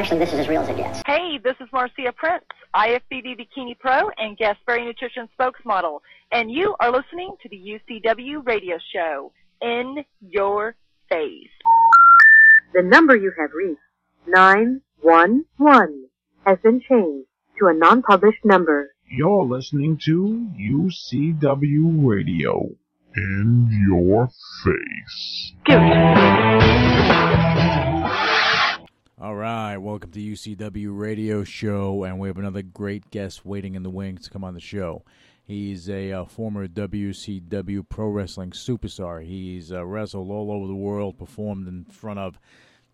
actually, this is as real as it gets. Hey, this is Marcia Prince, IFBB Bikini Pro and Guest Berry Nutrition spokesmodel, and you are listening to the UCW radio show, In Your Face. The number you have reached, 911, has been changed to a non-published number. You're listening to UCW Radio. In your face. All right, welcome to UCW Radio Show, and we have another great guest waiting in the wings to come on the show. He's a uh, former WCW pro wrestling superstar. He's uh, wrestled all over the world, performed in front of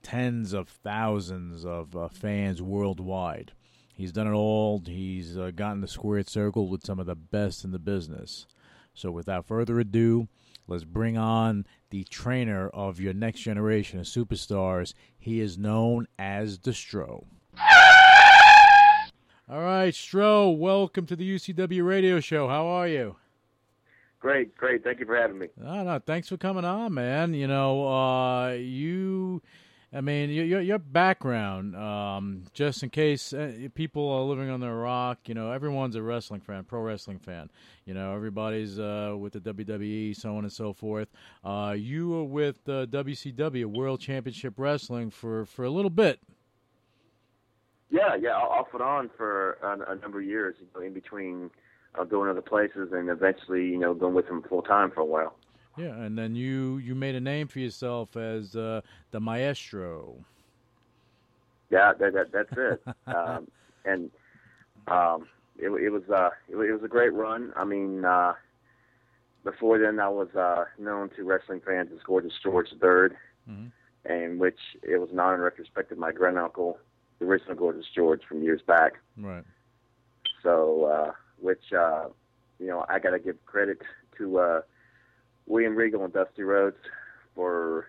tens of thousands of uh, fans worldwide. He's done it all. He's uh, gotten the squared circle with some of the best in the business. So, without further ado, let's bring on the trainer of your next generation of superstars. He is known as the Stro. All right, Stro, welcome to the UCW radio show. How are you? Great, great. Thank you for having me. No, no, thanks for coming on, man. You know, uh, you, I mean, your your background, um, just in case uh, people are living on their rock, you know, everyone's a wrestling fan, pro wrestling fan. You know, everybody's uh, with the WWE, so on and so forth. Uh, you were with uh, WCW, World Championship Wrestling, for for a little bit. Yeah, yeah, off and on for a, a number of years, you know, in between uh, going to other places and eventually, you know, going with them full time for a while. Yeah, and then you you made a name for yourself as uh, the Maestro. Yeah, that, that that's it. um, and um, it, it was uh, it, it was a great run. I mean, uh, before then, I was uh, known to wrestling fans as Gorgeous George III, Mhm. in which it was honor and retrospect of my granduncle, the original Gorgeous George from years back. Right. So, uh, which uh, you know, I got to give credit to uh, William Regal and Dusty Rhodes for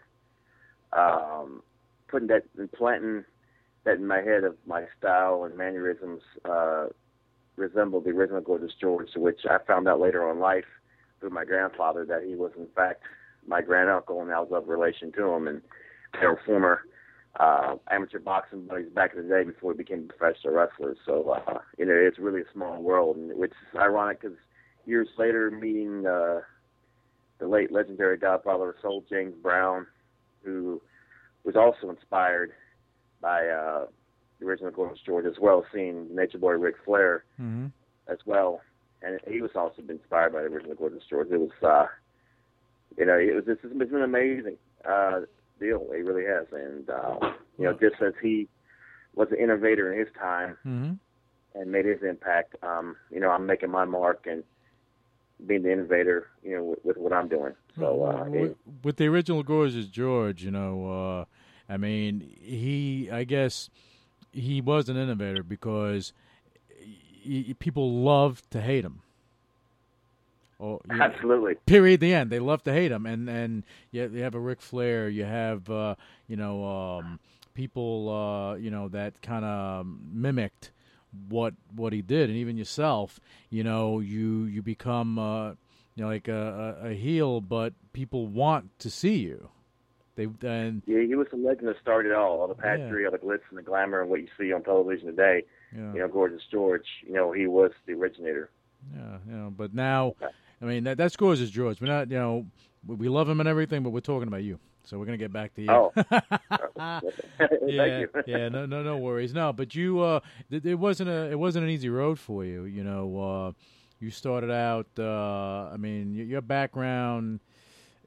um, putting that and planting that in my head of my style and mannerisms uh, resembled the original Gorgeous George, which I found out later on life through my grandfather that he was in fact my granduncle and I was of relation to him and they were former uh, amateur boxing buddies back in the day before we became professional wrestlers. So uh, you know, it's really a small world, and which is ironic because years later, meeting uh, the late legendary Godfather of Soul, James Brown, who was also inspired by uh, the original Gorgeous George, as well as seeing Nature Boy Ric Flair Mm-hmm. as well, and he was also inspired by the original Gorgeous George. It was, uh, you know, it was it's, it's been an amazing uh, deal. It really has, and uh, you know, just as he was an innovator in his time Mm-hmm. and made his impact, um, you know, I'm making my mark and being the innovator, you know, with, with what I'm doing. So, uh, with, it, with the original Gorgeous George, you know, uh, I mean, he, I guess, he was an innovator because he, people love to hate him. Oh, you- absolutely. Period. The end. They love to hate him, and and you, you have a Ric Flair. You have uh, you know um, people uh, you know that kind of mimicked what what he did, and even yourself. You know, you you become uh, you know like a, a, a heel, but people want to see you. They and Yeah, he was the legend that started it all, all the Yeah. pageantry, all the glitz and the glamour, and what you see on television today. yeah. You know, Gorgeous George. You know, he was the originator. Yeah, you know, but now, I mean, that, that Gorgeous George. We're not, you know, we love him and everything, but we're talking about you. So we're gonna get back to you. Oh. yeah, Thank you. yeah, no, no, no worries. No, but you, uh, it, it wasn't a, it wasn't an easy road for you. You know, uh, you started out. Uh, I mean, your, your background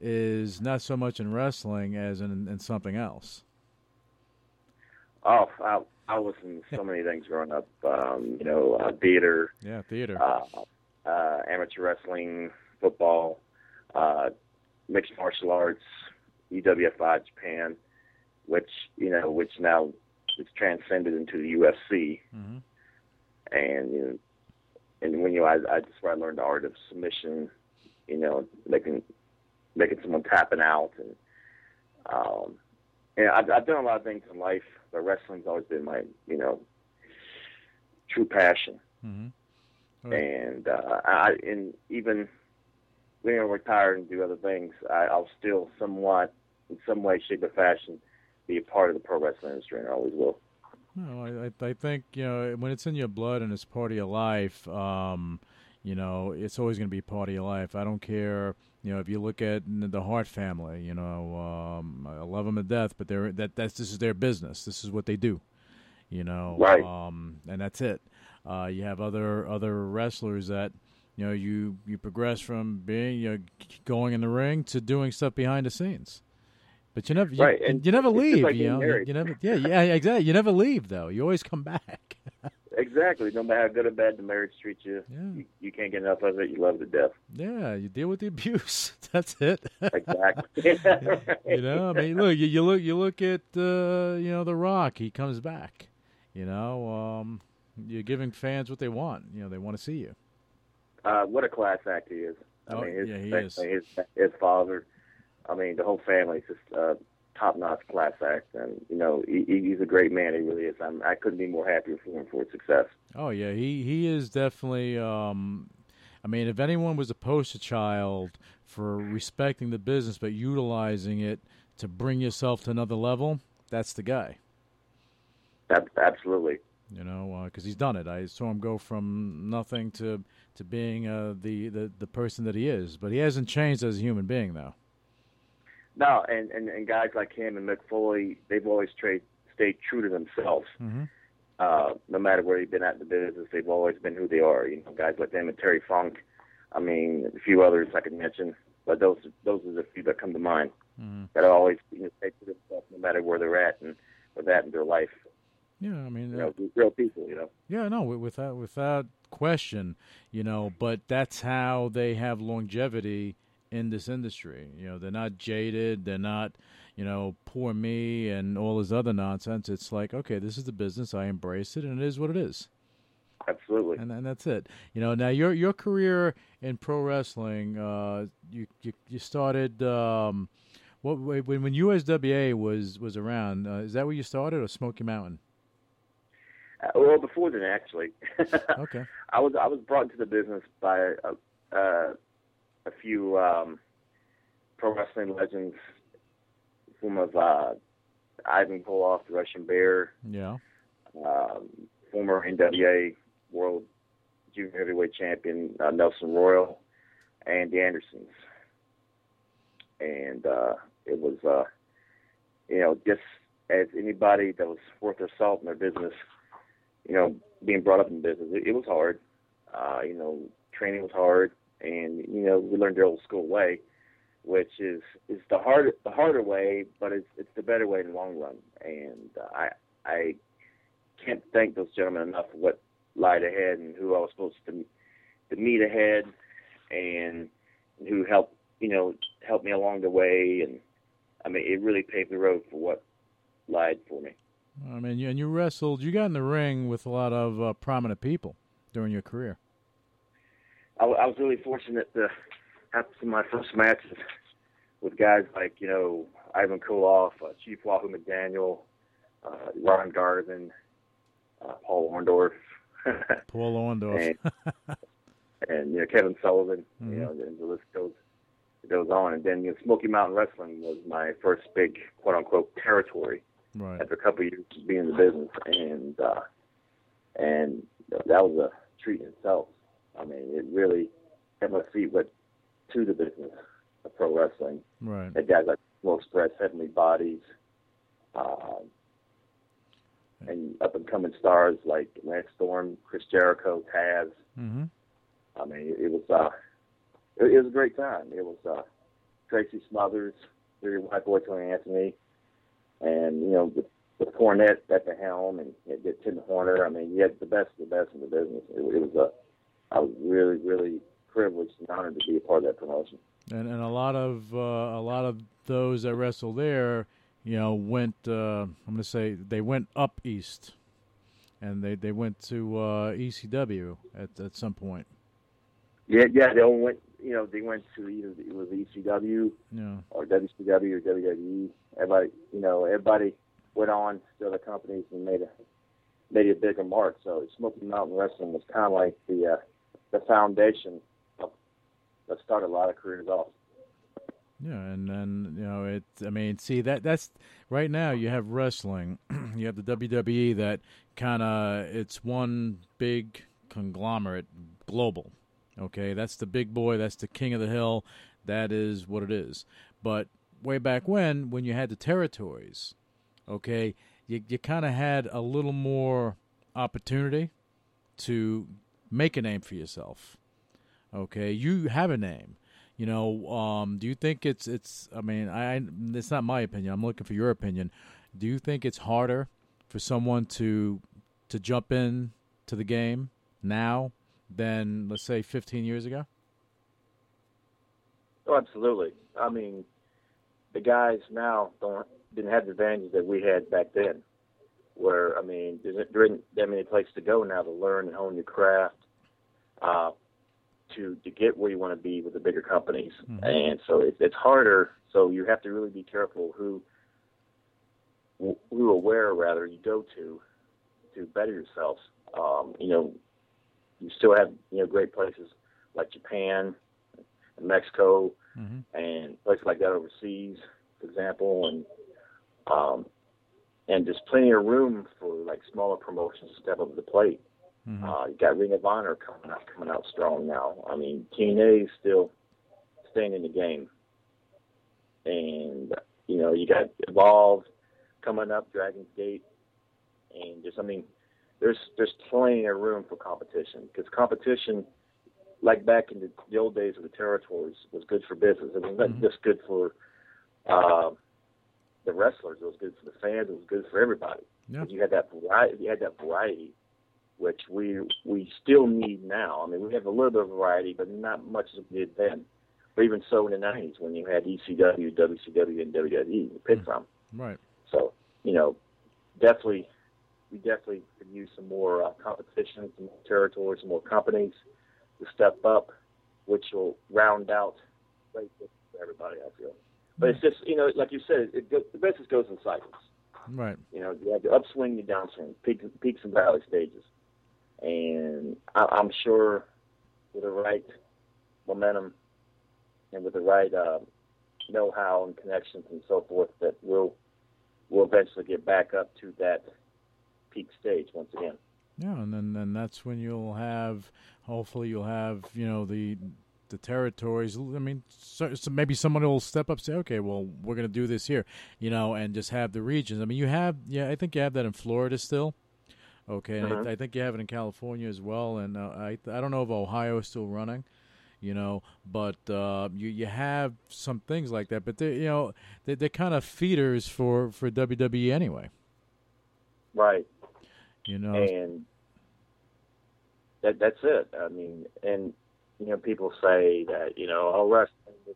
is not so much in wrestling as in, in something else. Oh, I, I was in so many things growing up. Um, you know, uh, theater, Yeah, theater. uh, uh, amateur wrestling, football, uh, mixed martial arts, UWFi Japan, which you know, which now is transcended into the UFC, hmm and you know, and when you, I, I just where I learned the art of submission, you know, making making someone tapping out, and um, and I've, I've done a lot of things in life, but wrestling's always been my, you know, true passion. hmm and uh, I and even when I retire and do other things, I, I'll still somewhat, in some way, shape, or fashion, be a part of the pro wrestling industry, and I always will. No, I, I think you know when it's in your blood and it's part of your life. Um, you know, it's always going to be part of your life. I don't care. You know, if you look at the Hart family, you know, um, I love them to death, but they're that that's this is their business. This is what they do. You know, Right. Um, and that's it. Uh, you have other other wrestlers that you know you you progress from being you know, going in the ring to doing stuff behind the scenes. But you never, you, Right, and you never leave. like you know, you, never, yeah, yeah, exactly. You never leave though. You always come back. Exactly. No matter how good or bad the marriage treats you, Yeah. you, you can't get enough of it. You love it to death. Yeah, you deal with the abuse. That's it. Exactly. you know, I mean, look, you, you look, you look at, uh, you know, The Rock. He comes back. You know, um, you're giving fans what they want. You know, they want to see you. Uh, what a class act he is. I Oh, mean, his, yeah, he is. his his father. I mean, the whole family is just uh, top notch class act, and you know, he, he's a great man. He really is. I'm, I couldn't be more happier for him for his success. Oh yeah, he he is definitely. Um, I mean, if anyone was a poster child for respecting the business but utilizing it to bring yourself to another level, that's the guy. Ab- absolutely. you know, because he's done it. I saw him go from nothing to to being uh, the, the the person that he is. But he hasn't changed as a human being, though. No, and, and and guys like him and Mick Foley, they've always trade, stayed true to themselves. Mm-hmm. uh, no matter where they've been at in the business, they've always been who they are. You know, guys like them and Terry Funk. I mean, a few others I could mention, but those those are the few that come to mind Mm-hmm. that always you know, stay to themselves no matter where they're at and where they're at in their life. Yeah, I mean, You uh, know, real people. You know. yeah, no, without without question, you know. But that's how they have longevity in this industry. You know, they're not jaded. They're not, you know, poor me and all this other nonsense. It's like, okay, this is the business. I embrace it, and it is what it is. Absolutely. and and that's it. You know, now your your career in pro wrestling, uh, you you, you started. Um, what when when USWA was was around? Uh, is that where you started, or Smoky Mountain? Uh, well, before then, actually, Okay. I was I was brought into the business by a, uh, a few um, pro wrestling legends, form of uh, Ivan Koloff, the Russian Bear, Yeah. um, former NWA World Junior Heavyweight Champion uh, Nelson Royal, and the Andersons. And uh, it was, uh, you know, just as anybody that was worth their salt in their business, you know, being brought up in business, it, it was hard. Uh, you know, training was hard, and you know, we learned the old school way, which is is the hard the harder way, but it's it's the better way in the long run. And uh, I I can't thank those gentlemen enough for what lied ahead and who I was supposed to to meet ahead, and who helped you know helped me along the way. And I mean, it really paved the road for what lied for me. I mean, and you wrestled. You got in the ring with a lot of uh, prominent people during your career. I, I was really fortunate to have some of my first matches with guys like you know Ivan Koloff, uh, Chief Wahoo McDaniel, uh, Ron Garvin, uh, Paul Orndorff, Paul Orndorff. and, and you know Kevin Sullivan. Mhm. You know, and the list goes goes on. And then you know, Smoky Mountain Wrestling was my first big quote unquote territory right. after a couple of years of being in the business, and uh, and that was a treat in itself. I mean, it really got my feet wet to the business of pro wrestling. Right. Had guys like Will Express, Heavenly Bodies, um, and up and coming stars like Lance Storm, Chris Jericho, Taz. Mm-hmm. I mean, it, it was uh, it, it was a great time. It was uh, Tracy Smothers, your white boy Tony Anthony, and you know with, with Cornette at the helm and know, Tim Horner. I mean, you had the best of the best in the business. It, it was a, I was really, really privileged and honored to be a part of that promotion. And and a lot of uh, a lot of those that wrestled there, you know, went. Uh, I'm going to say they went up east, and they they went to uh, ECW at at some point. Yeah, yeah, they all went. You know, they went to either it was ECW Yeah. or WCW or WWE. Everybody, you know, everybody went on to other companies and made a made a bigger mark. So Smoky Mountain Wrestling was kind of like the uh, the foundation that started a lot of careers off. Yeah, and then you know it. I mean, see that that's right now. You have wrestling, you have the WWE that kind of it's one big conglomerate, global. Okay, that's the big boy. That's the king of the hill. That is what it is. But way back when, when you had the territories, okay, you you kind of had a little more opportunity to make a name for yourself. Okay, you have a name. You know, um, do you think it's it's? I mean, I it's not my opinion. I'm looking for your opinion. Do you think it's harder for someone to to jump in to the game now than let's say 15 years ago? Oh, absolutely. I mean, the guys now don't didn't have the advantages that we had back then. Where I mean, there isn't that many places to go now to learn and hone your craft. Uh, to to get where you want to be with the bigger companies, mm-hmm. and so it, it's harder. So you have to really be careful who who or where rather you go to to better yourselves. Um, you know, you still have you know great places like Japan, and Mexico, mm-hmm. and places like that overseas, for example, and um, and there's plenty of room for like smaller promotions to step up to the plate. Mm-hmm. Uh, you got Ring of Honor coming out coming out strong now. I mean, TNA is still staying in the game, and you know you got Evolve coming up, Dragon's Gate, and just I mean, there's there's plenty of room for competition because competition, like back in the, the old days of the territories, was good for business. It was not mm-hmm. just good for uh, the wrestlers; it was good for the fans. It was good for everybody. Yeah. You had that variety. You had that variety which we we still need now. I mean, we have a little bit of variety, but not much as we did then. Or even so in the '90s when you had ECW, WCW, and WWE to pick mm. from. Right. So you know, definitely, we definitely could use some more uh, competition, some more territories, some more companies to step up, which will round out for everybody. I feel. But it's just you know, like you said, it, it, the business goes in cycles. Right. You know, you have the upswing, the downswing, peaks, peaks and valley stages and I, I'm sure with the right momentum and with the right uh, know-how and connections and so forth, that we'll we'll eventually get back up to that peak stage once again. Yeah, and then then that's when you'll have, hopefully, you'll have you know the the territories. I mean, so, so maybe someone will step up, and say, okay, well, we're going to do this here, you know, and just have the regions. I mean, you have, yeah, I think you have that in Florida still. Okay, and uh-huh. I, I, think you have it in California as well, and uh, I I don't know if Ohio is still running, you know, but uh, you you have some things like that, but they you know they they're kind of feeders for for WWE anyway. Right. You know, and that that's it. I mean, and you know, people say that you know, oh, wrestling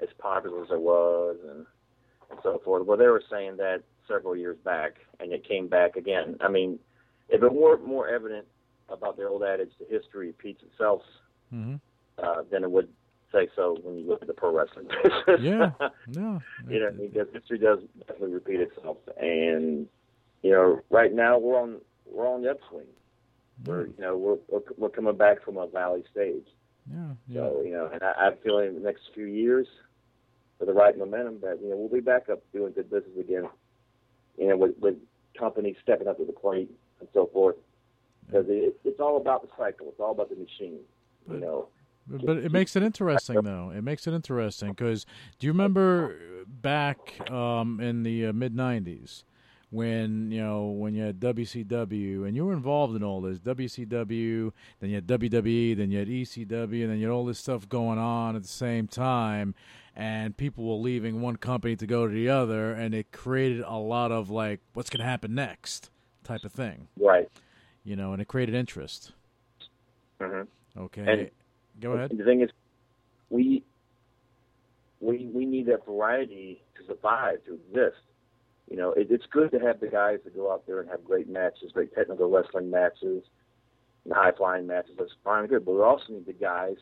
as popular as it was, and and so forth. Well, they were saying that several years back, and it came back again. I mean, if it weren't more evident about the old adage, the history repeats itself, mm-hmm. uh, then it would say so when you look at the pro wrestling business. yeah, no, you know, because history does definitely repeat itself, and you know, right now we're on we're on the upswing. Mm-hmm. We're you know we're, we're we're coming back from a valley stage. Yeah, yeah. So you know, and I, I'm feeling the next few years with the right momentum that you know we'll be back up doing good business again. You know, with, with companies stepping up to the plate and so forth. Because it, it's all about the cycle. It's all about the machine. But, you know. But it makes it interesting, though. It makes it interesting because do you remember back um, in the uh, mid '90s when you know when you had WCW and you were involved in all this WCW, then you had WWE, then you had ECW, and then you had all this stuff going on at the same time, and people were leaving one company to go to the other, and it created a lot of like, what's going to happen next? Type of thing. Right. You know, and it created interest. Mm-hmm. Okay. And Go ahead. The thing is, we we we need that variety to survive, to exist. You know, it, it's good to have the guys that go out there and have great matches, great technical wrestling matches, and high flying matches. That's fine and good. But we also need the guys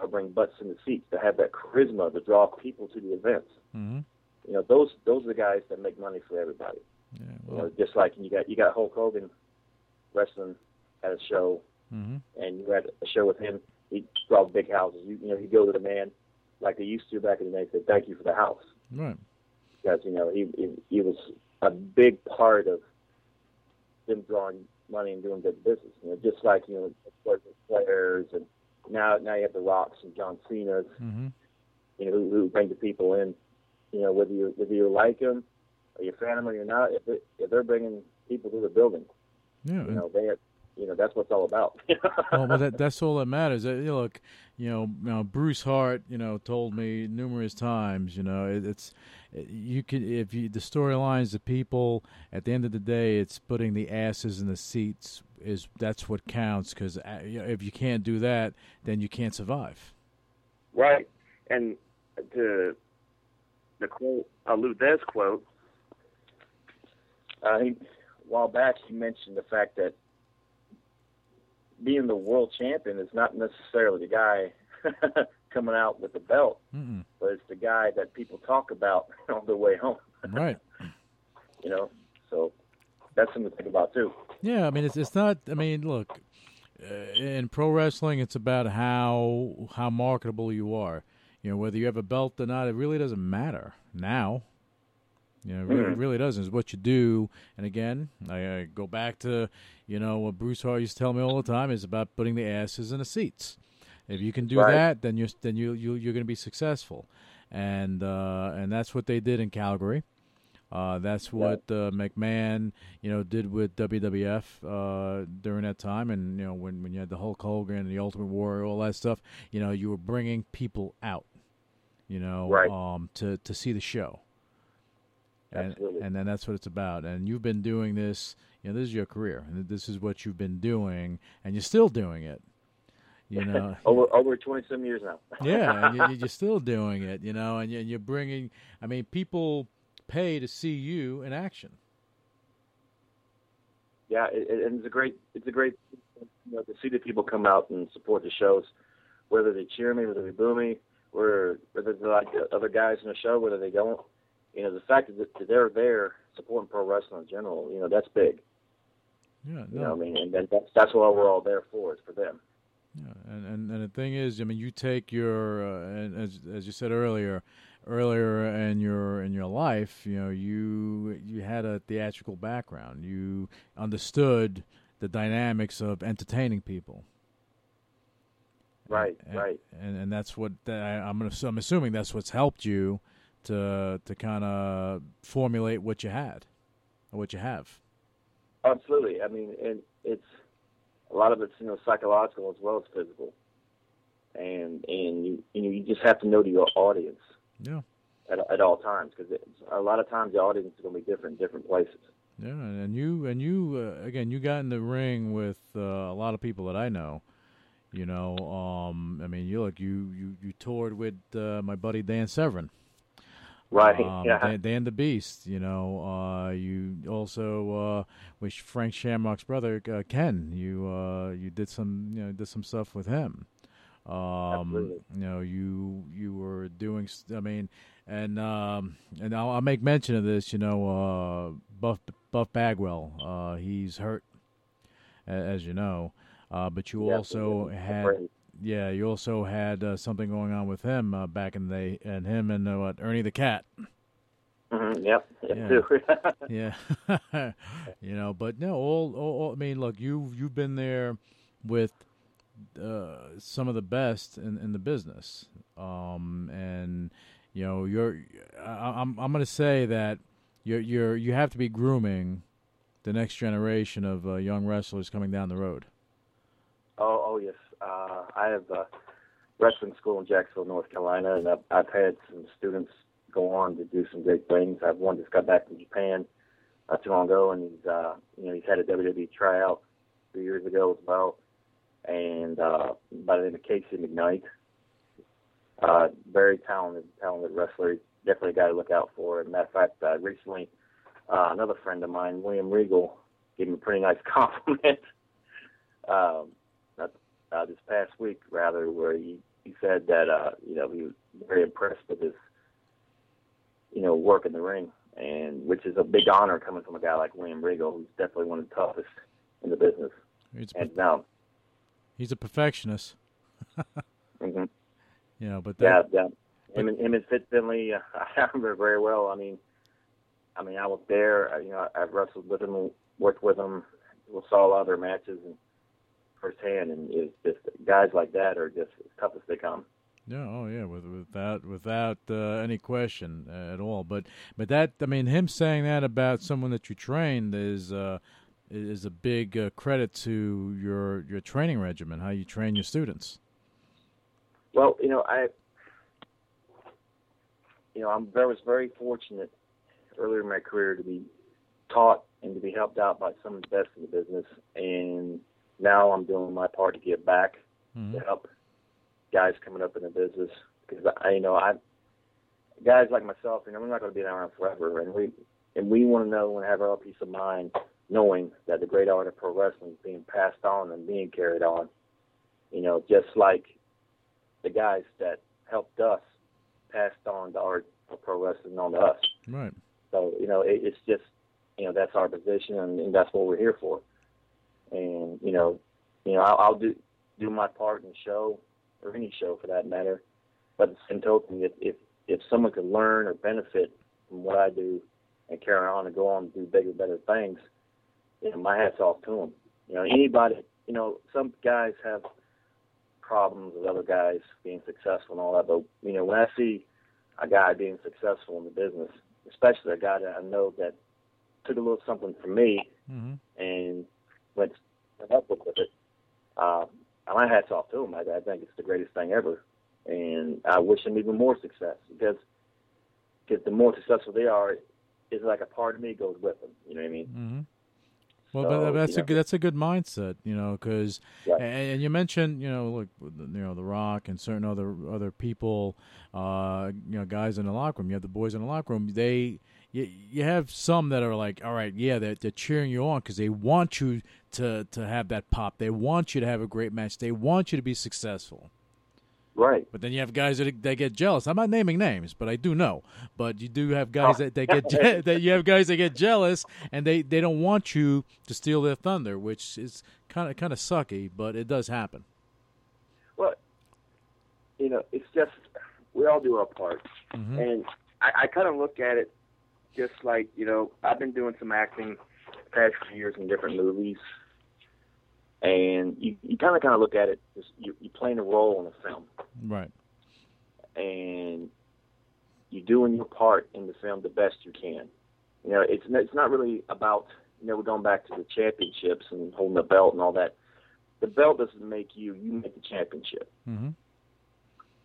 that bring butts in the seats, to have that charisma to draw people to the events. Mm-hmm. You know, those those are the guys that make money for everybody. Yeah, well, you know, just like you got you got Hulk Hogan wrestling at a show, mm-hmm. and you had a show with him. He draws big houses. You, you know, you go to the man like they used to back in the day. Say thank you for the house Right. because you know he he, he was a big part of them drawing money and doing good business. You know, just like you know sports players and now now you have the Rocks and John Cena's. Mm-hmm. You know who, who bring the people in. You know whether you whether you like them or you're a fan of them or not. If, it, if they're bringing people to the building, Yeah. you know they you know that's what it's all about. well, but that, that's all that matters. You know, look, you know, you know, Bruce Hart, you know, told me numerous times, you know, it, it's you can if you the storylines, the people. At the end of the day, it's putting the asses in the seats. Is that's what counts? Because uh, you know, if you can't do that, then you can't survive. Right. And to the quote, a Lou Thesz quote, Uh, he, a while back, he mentioned the fact that being the world champion is not necessarily the guy coming out with the belt, Mm-mm. but it's the guy that people talk about on the way home. Right. You know, so that's something to think about too. Yeah, I mean it's it's not. I mean, look, uh, in pro wrestling, it's about how how marketable you are. You know, whether you have a belt or not, it really doesn't matter now. Know, it really, Mhm. really doesn't. It's what you do. And again, I, I go back to you know what Bruce Hart used to tell me all the time is about putting the asses in the seats. If you can do Right. that, then you're then you you you're going to be successful, and uh, and that's what they did in Calgary. Uh, that's what uh, McMahon, you know, did with WWF uh, during that time, and you know when when you had the Hulk Hogan and the Ultimate Warrior, all that stuff. You know, you were bringing people out, you know, Right. um, to to see the show. And, Absolutely. and then that's what it's about. And you've been doing this. You know, this is your career, and this is what you've been doing, and you're still doing it. You know, over over twenty some years now. yeah, and you, you're still doing it, you know, and you- and you're bringing. I mean, people pay to see you in action. yeah, it, it, and it's a great it's a great you know to see the people come out and support the shows, whether they cheer me, whether they boo me, or whether they like the other guys in the show, whether they don't. You know, the fact that they're there supporting pro wrestling in general, you know, that's big. Yeah, You know, I mean, and that, that's that's what we're all there for. Is for them. yeah. And, and and the thing is, I mean, you take your uh, and as as you said earlier, earlier in your in your life, you know, you you had a theatrical background. You understood the dynamics of entertaining people. Right, and, right. and and that's what I, I'm gonna, I'm assuming that's what's helped you to to kind of formulate what you had or what you have. Absolutely. I mean, and it's a lot of it's you know psychological as well as physical, and and you you know you just have to know to your audience Yeah, at at all times because a lot of times the audience is going to be different in different places. yeah, and and you and you uh, again, you got in the ring with uh, a lot of people that I know. You know, um, I mean, you look, you you you toured with uh, my buddy Dan Severn. Right. Um, yeah. Dan, Dan the Beast. You know, uh, you also uh, with Frank Shamrock's brother uh, Ken. You uh, you did some you know did some stuff with him. Um, Absolutely. you know, you you were doing. I mean, and um, and I'll, I'll make mention of this. You know, uh, Buff Buff Bagwell. Uh, he's hurt, a- as you know. Uh, but you Yeah, also had. Yeah, you also had uh, something going on with him uh, back in the day, and him and uh, what Ernie the Cat. Mhm, Yep. Yeah. Yeah. Yeah, you know, but no, all, all, all- I mean, look, you you've been there with uh, some of the best in, in the business, um, and you know, you're. I, I'm I'm going to say that you're you're you have to be grooming the next generation of uh, young wrestlers coming down the road. oh, oh yes. Uh, I have a wrestling school in Jacksonville, North Carolina, and I've, I've had some students go on to do some great things. I've one just got back from Japan not too long ago, and he's uh, you know he's had a WWE tryout two years ago as well, and uh, by the name of Casey McKnight. Uh, very talented, talented wrestler. Definitely a guy to look out for. As a matter of fact, uh, recently uh, another friend of mine, William Regal, gave him a pretty nice compliment. um, uh, this past week, rather, where he, he said that uh, you know he was very impressed with his you know work in the ring, and which is a big honor coming from a guy like William Regal, who's definitely one of the toughest in the business. He's And now, he's a perfectionist, hmm you know, but yeah, that, yeah, him and him and Fit Finlay, uh, I remember very well. I mean, I mean, I was there. You know, I wrestled with him, worked with him, we saw a lot of their matches and firsthand, and it's just guys like that are just as tough as they come. Yeah, oh yeah, with, without without uh, any question at all. But but that I mean, him saying that about someone that you trained is uh, is a big uh, credit to your your training regimen, how you train your students. Well, you know, I you know, I'm, I was very fortunate earlier in my career to be taught and to be helped out by some of the best in the business. And now I'm doing my part to give back mm-hmm. to help guys coming up in the business because I, you know, I guys like myself, you know, we're not going to be around forever, and we and we want to know and have our peace of mind knowing that the great art of pro wrestling is being passed on and being carried on. You know, just like the guys that helped us passed on the art of pro wrestling on to us. Right. So you know, it, it's just you know that's our position, and, and that's what we're here for. And you know, you know, I'll, I'll do do my part in the show or any show for that matter. But in token, if if if someone could learn or benefit from what I do and carry on and go on and do bigger, better things, you know, my hat's off to them. You know, anybody, you know, some guys have problems with other guys being successful and all that, but you know, when I see a guy being successful in the business, especially a guy that I know that took a little something from me mm-hmm. and went up with it, uh, my hat's off to him. I, I think it's the greatest thing ever, and I wish them even more success because because the more successful they are, it's like a part of me goes with them. You know what I mean? Mm-hmm. Well, so, but that's you know, a good, that's a good mindset, you know, because Right. and, and you mentioned, you know, look, you know, The Rock and certain other other people, uh, you know, guys in the locker room. You have the boys in the locker room. They, you, you have some that are like, all right, yeah, they're, they're cheering you on because they want you to to have that pop. They want you to have a great match. They want you to be successful. right. But then you have guys that that get jealous. I'm not naming names, but I do know. But you do have guys that, that get je- that you have guys that get jealous, and they, they don't want you to steal their thunder, which is kind of kind of sucky, but it does happen. Well, you know, it's just we all do our part, Mhm. and I, I kind of look at it just like you know I've been doing some acting past few years in different movies, and you you kind of kind of look at it as you you playing a role in a film, Right. and you're doing your part in the film the best you can. You know, it's it's not really about you know we're going back to the championships and holding the belt and all that. The belt doesn't make you; you make the championship. Mm-hmm.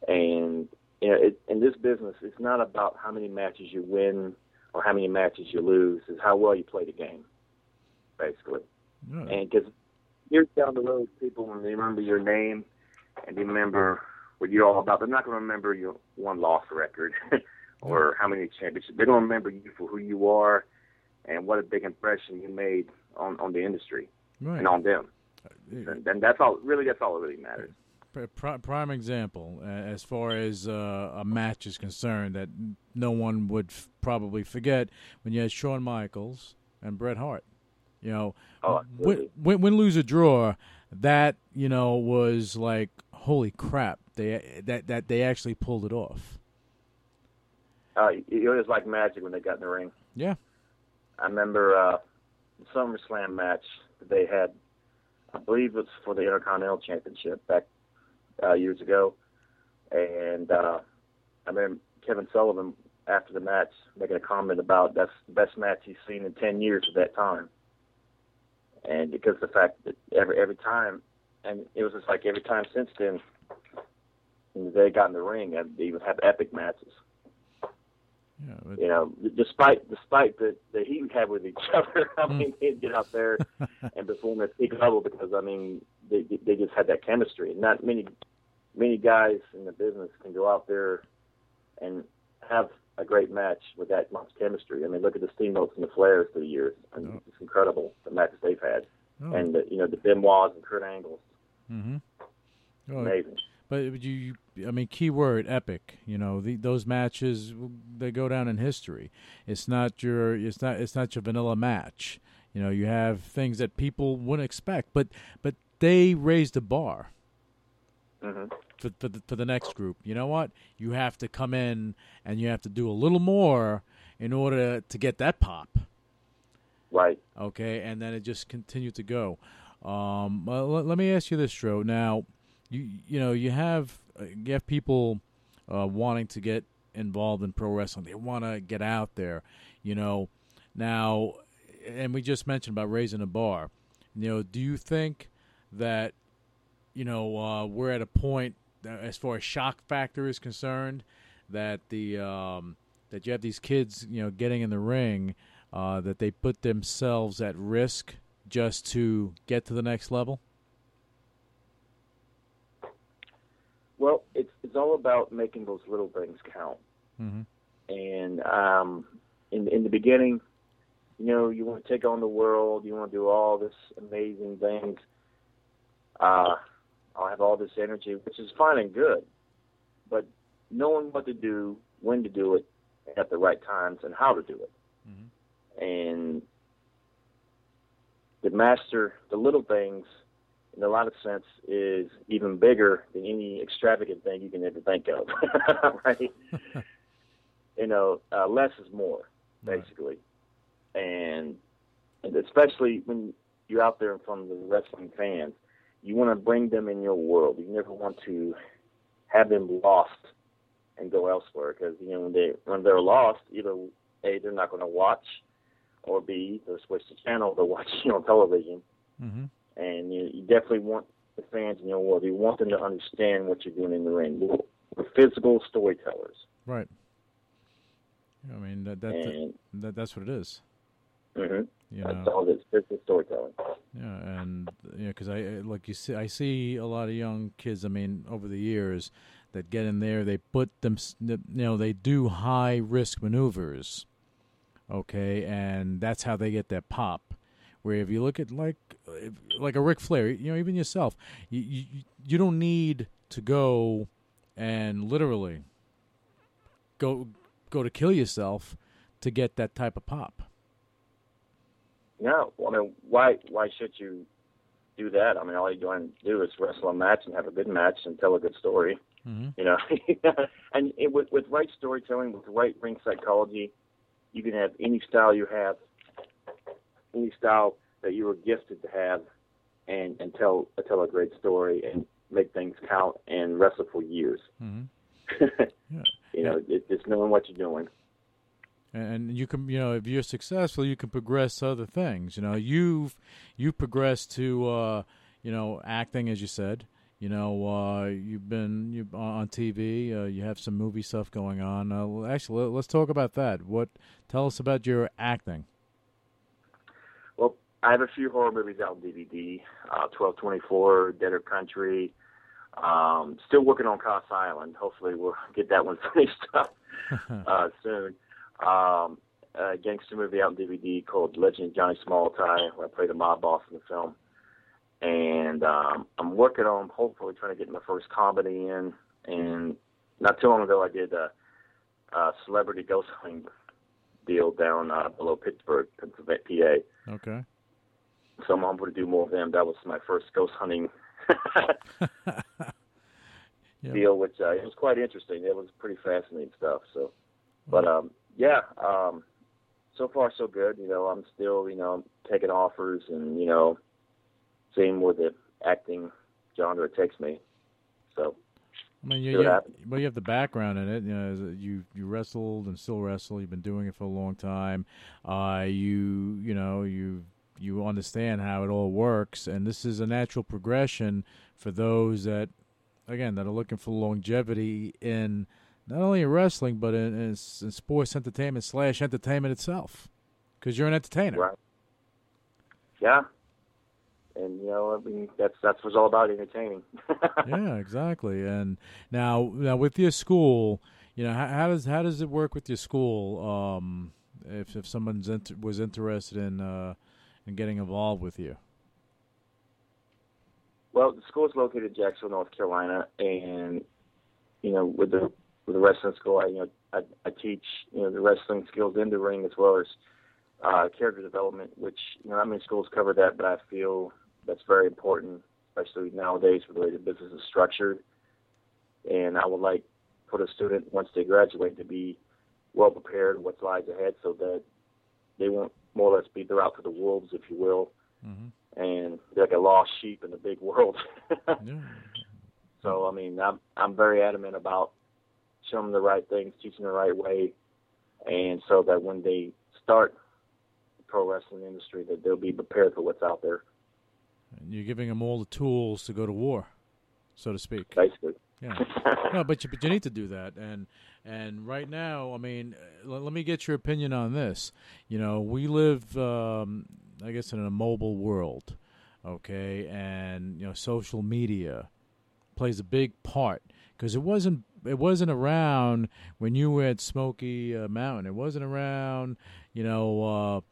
And you know, it, in this business, it's not about how many matches you win or how many matches you lose. It's how well you play the game, basically. Yeah. And because years down the road, people when they remember your name and they remember what you're all about, they're not going to remember your one loss record or how many championships. They're going to remember you for who you are and what a big impression you made on on the industry Right. and on them. Uh, and, and that's all. Really, that's all that really matters. Pri- pri- prime example uh, as far as uh, a match is concerned that no one would f- probably forget when you had Shawn Michaels and Bret Hart. You know, Oh, win, win, win, lose or draw, that you know was like holy crap. They that that they actually pulled it off. Uh, it was like magic when they got in the ring. Yeah. I remember uh, the SummerSlam match that they had. I believe it was for the Intercontinental Championship back uh, years ago, and uh, I remember Kevin Sullivan after the match making a comment about that's the best match he's seen in ten years at that time, and because of the fact that every every time, and it was just like every time since then, they got in the ring, and they would have epic matches. Yeah, but, you know, despite despite the the heat we had with each other, I mean, they'd get out there and perform at peak level because I mean, they they just had that chemistry. Not many many guys in the business can go out there and have a great match with that much chemistry. I mean, look at the Steamboats and the Flairs through the years. I mean, it's incredible the matches they've had, oh, and the, you know the Benoits and Kurt Angles, mhm. Oh, amazing. But you, I mean, key word epic. You know, the, those matches they go down in history. It's not your, it's not, it's not your vanilla match. You know, you have things that people wouldn't expect, but but they raised the bar. hmm for for the, for the next group. You know what? You have to come in and you have to do a little more in order to get that pop. Right. Okay, and then it just continued to go. Um, well, let, let me ask you this, Joe. Now, you you know you have uh, you have people uh, wanting to get involved in pro wrestling. They want to get out there. You know, now, and we just mentioned about raising a bar. You know, do you think that you know uh, we're at a point as far as shock factor is concerned that the um, that you have these kids you know getting in the ring uh, that they put themselves at risk just to get to the next level? Well, it's it's all about making those little things count. Mm-hmm. And um, in in the beginning, you know, you want to take on the world, you want to do all this amazing things. Uh, I'll have all this energy, which is fine and good, but knowing what to do, when to do it, at the right times, and how to do it, Mhm. and the master the little things in a lot of sense is even bigger than any extravagant thing you can ever think of. Right? You know uh, less is more Right. basically. And and especially when you're out there in front of the wrestling fans you want to bring them in your world you never want to have them lost and go elsewhere because you know when they when they're lost either a they're not going to watch or b they'll switch the channel to watch you on television Mm-hmm. and you, you definitely want the fans in your world. You want them to understand what you're doing in the ring. We're, we're physical storytellers, Right. I mean that that, and that that's what it is. Mhm, You that's know. all this physical storytelling. Yeah, and you know, because I I- like you see, I see a lot of young kids. I mean, over the years, that get in there, they put them, you know, they do high risk maneuvers. Okay, and that's how they get their pop. Where if you look at like like a Ric Flair, you know, even yourself, you you, you don't need to go and literally go go to kill yourself to get that type of pop. No, I mean, why why should you do that? I mean, all you're going to do is wrestle a match and have a good match and tell a good story. Mm-hmm. You know, and it, with with right storytelling, with right ring psychology, you can have any style you have, any style that you were gifted to have, and and tell tell a great story and make things count and wrestle for years. Mm-hmm. Yeah. You know, it, just knowing what you're doing. And you can you know if you're successful you can progress to other things you know you've you've progressed to uh you know acting as you said you know uh you've been you on tv uh, you have some movie stuff going on uh, well, actually let, let's talk about that what tell us about your acting Well, I have a few horror movies out on DVD. Uh, Twelve Twenty Four, Dead or Country. Um, still working on Cost Island. Hopefully, we'll get that one finished up uh, soon. Um, a gangster movie out on DVD called Legend of Johnny Smalltie, where I played a mob boss in the film. And um, I'm working on hopefully trying to get my first comedy in. And not too long ago, I did a, a celebrity ghost hunting deal down uh, below Pittsburgh, Pennsylvania, PA okay so I'm hoping to do more of them. That was my first ghost hunting Yeah. deal, which uh, it was quite interesting. It was pretty fascinating stuff. So, but um, yeah, um, so far so good. You know, I'm still you know taking offers and you know seeing where the acting genre takes me. So I mean, you, happens. but you have the background in it. You know, you you wrestled and still wrestle. You've been doing it for a long time. Uh, you you know you you understand how it all works, and this is a natural progression for those that, again, that are looking for longevity in not only in wrestling but in, in, in sports entertainment slash entertainment itself, because you're an entertainer. right, yeah, and you know I mean that's that's what's all about entertaining. yeah, exactly. And now, now with your school, you know, how, how does how does it work with your school? Um, if if someone's inter- was interested in uh, in getting involved with you, Well, the school is located in Jacksonville, North Carolina, and you know, with the with the wrestling school, I you know I, I teach you know the wrestling skills in the ring as well as uh, character development, which you know not many schools cover that, but I feel that's very important, especially nowadays with the way the business is structured. and I would like for the student once they graduate to be well prepared what lies ahead, so that they won't more or less be thrown out to the wolves, if you will, Mm-hmm. and they're like a lost sheep in the big world. Yeah. So I mean, I'm I'm very adamant about showing them the right things, teaching the right way, and so that when they start the pro wrestling industry, that they'll be prepared for what's out there, And you're giving them all the tools to go to war, so to speak. basically. Yeah. no, but you, but you need to do that, and and right now, I mean, uh, let, let me get your opinion on this. You know, we live, um, I guess, in a mobile world, okay, and you know, social media plays a big part because it wasn't it wasn't around when you were at Smoky uh, Mountain. It wasn't around, you know,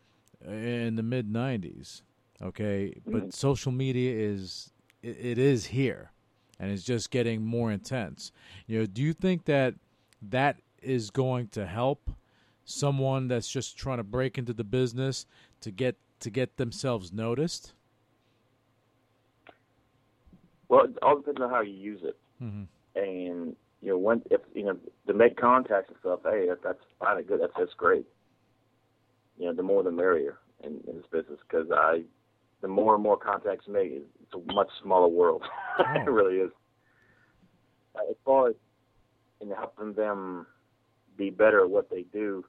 uh, in the mid '90s, okay. But social media is it, it is here and it's just getting more intense. You know, do you think that that is going to help someone that's just trying to break into the business to get to get themselves noticed? Well, it all depends on how you use it, Mhm. and you know, when if you know to make contacts and stuff, hey, that, that's fine and good. That's that's great. You know, the more the merrier in, in this business because I, the more and more contacts make, it's a much smaller world. it really is. Uh, As far as in helping them be better at what they do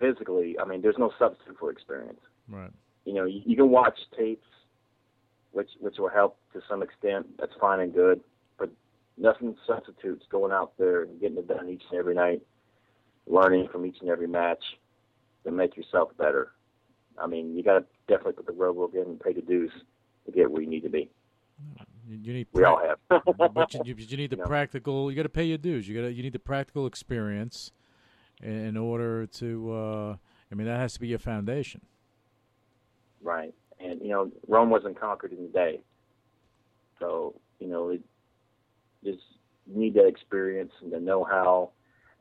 physically, I mean, there's no substitute for experience Right. you know, you, you can watch tapes, which which will help to some extent. That's fine and good, nothing substitutes going out there and getting it done each and every night, learning from each and every match to make yourself better. I mean, you got to definitely put the road work in and pay the dues to get where you need to be. You, need We all have. but you, you, need the You know. practical. You got to pay your dues. You got to you need the practical experience in, in order to. Uh, I mean, that has to be your foundation. Right. And you know, Rome wasn't conquered in a day. So, you know, it just need that experience and the know how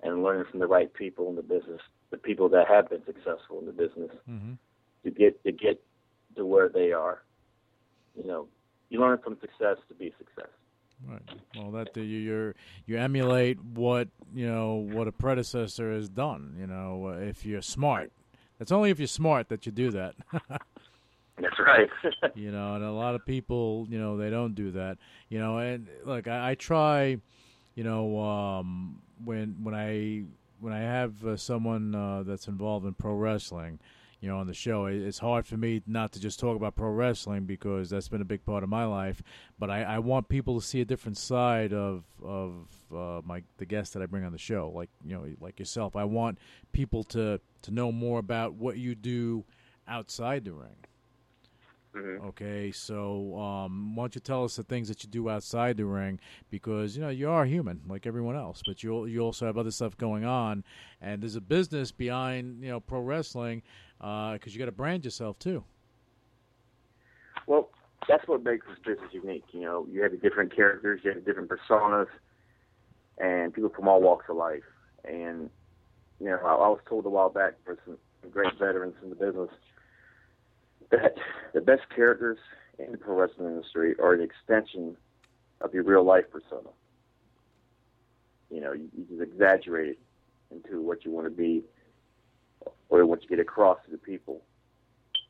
and learning from the right people in the business, the people that have been successful in the business Mm-hmm. to get to get to where they are. You know, you learn from success to be success. Right. Well, that you you're, you emulate what you know what a predecessor has done. You know, if you're smart, it's only if you're smart that you do that. That's right. you know, and a lot of people, you know, they don't do that. You know, and look, I, I try, you know, um, when when I when I have uh, someone uh, that's involved in pro wrestling, you know, on the show, it, it's hard for me not to just talk about pro wrestling because that's been a big part of my life. But I, I want people to see a different side of of uh, my the guests that I bring on the show, like you know, like yourself. I want people to to know more about what you do outside the ring. Mhm. Okay, so um, why don't you tell us the things that you do outside the ring? Because you know you are human like everyone else, but you you also have other stuff going on, and there's a business behind you know pro wrestling because you got to brand yourself too. Well, that's what makes this business unique. You know, you have the different characters, you have different personas, and people from all walks of life. And you know, I, I was told a while back by some great veterans in the business that the best characters in the pro wrestling industry are an extension of your real life persona. You know, you, you just exaggerate it into what you want to be or what you get across to the people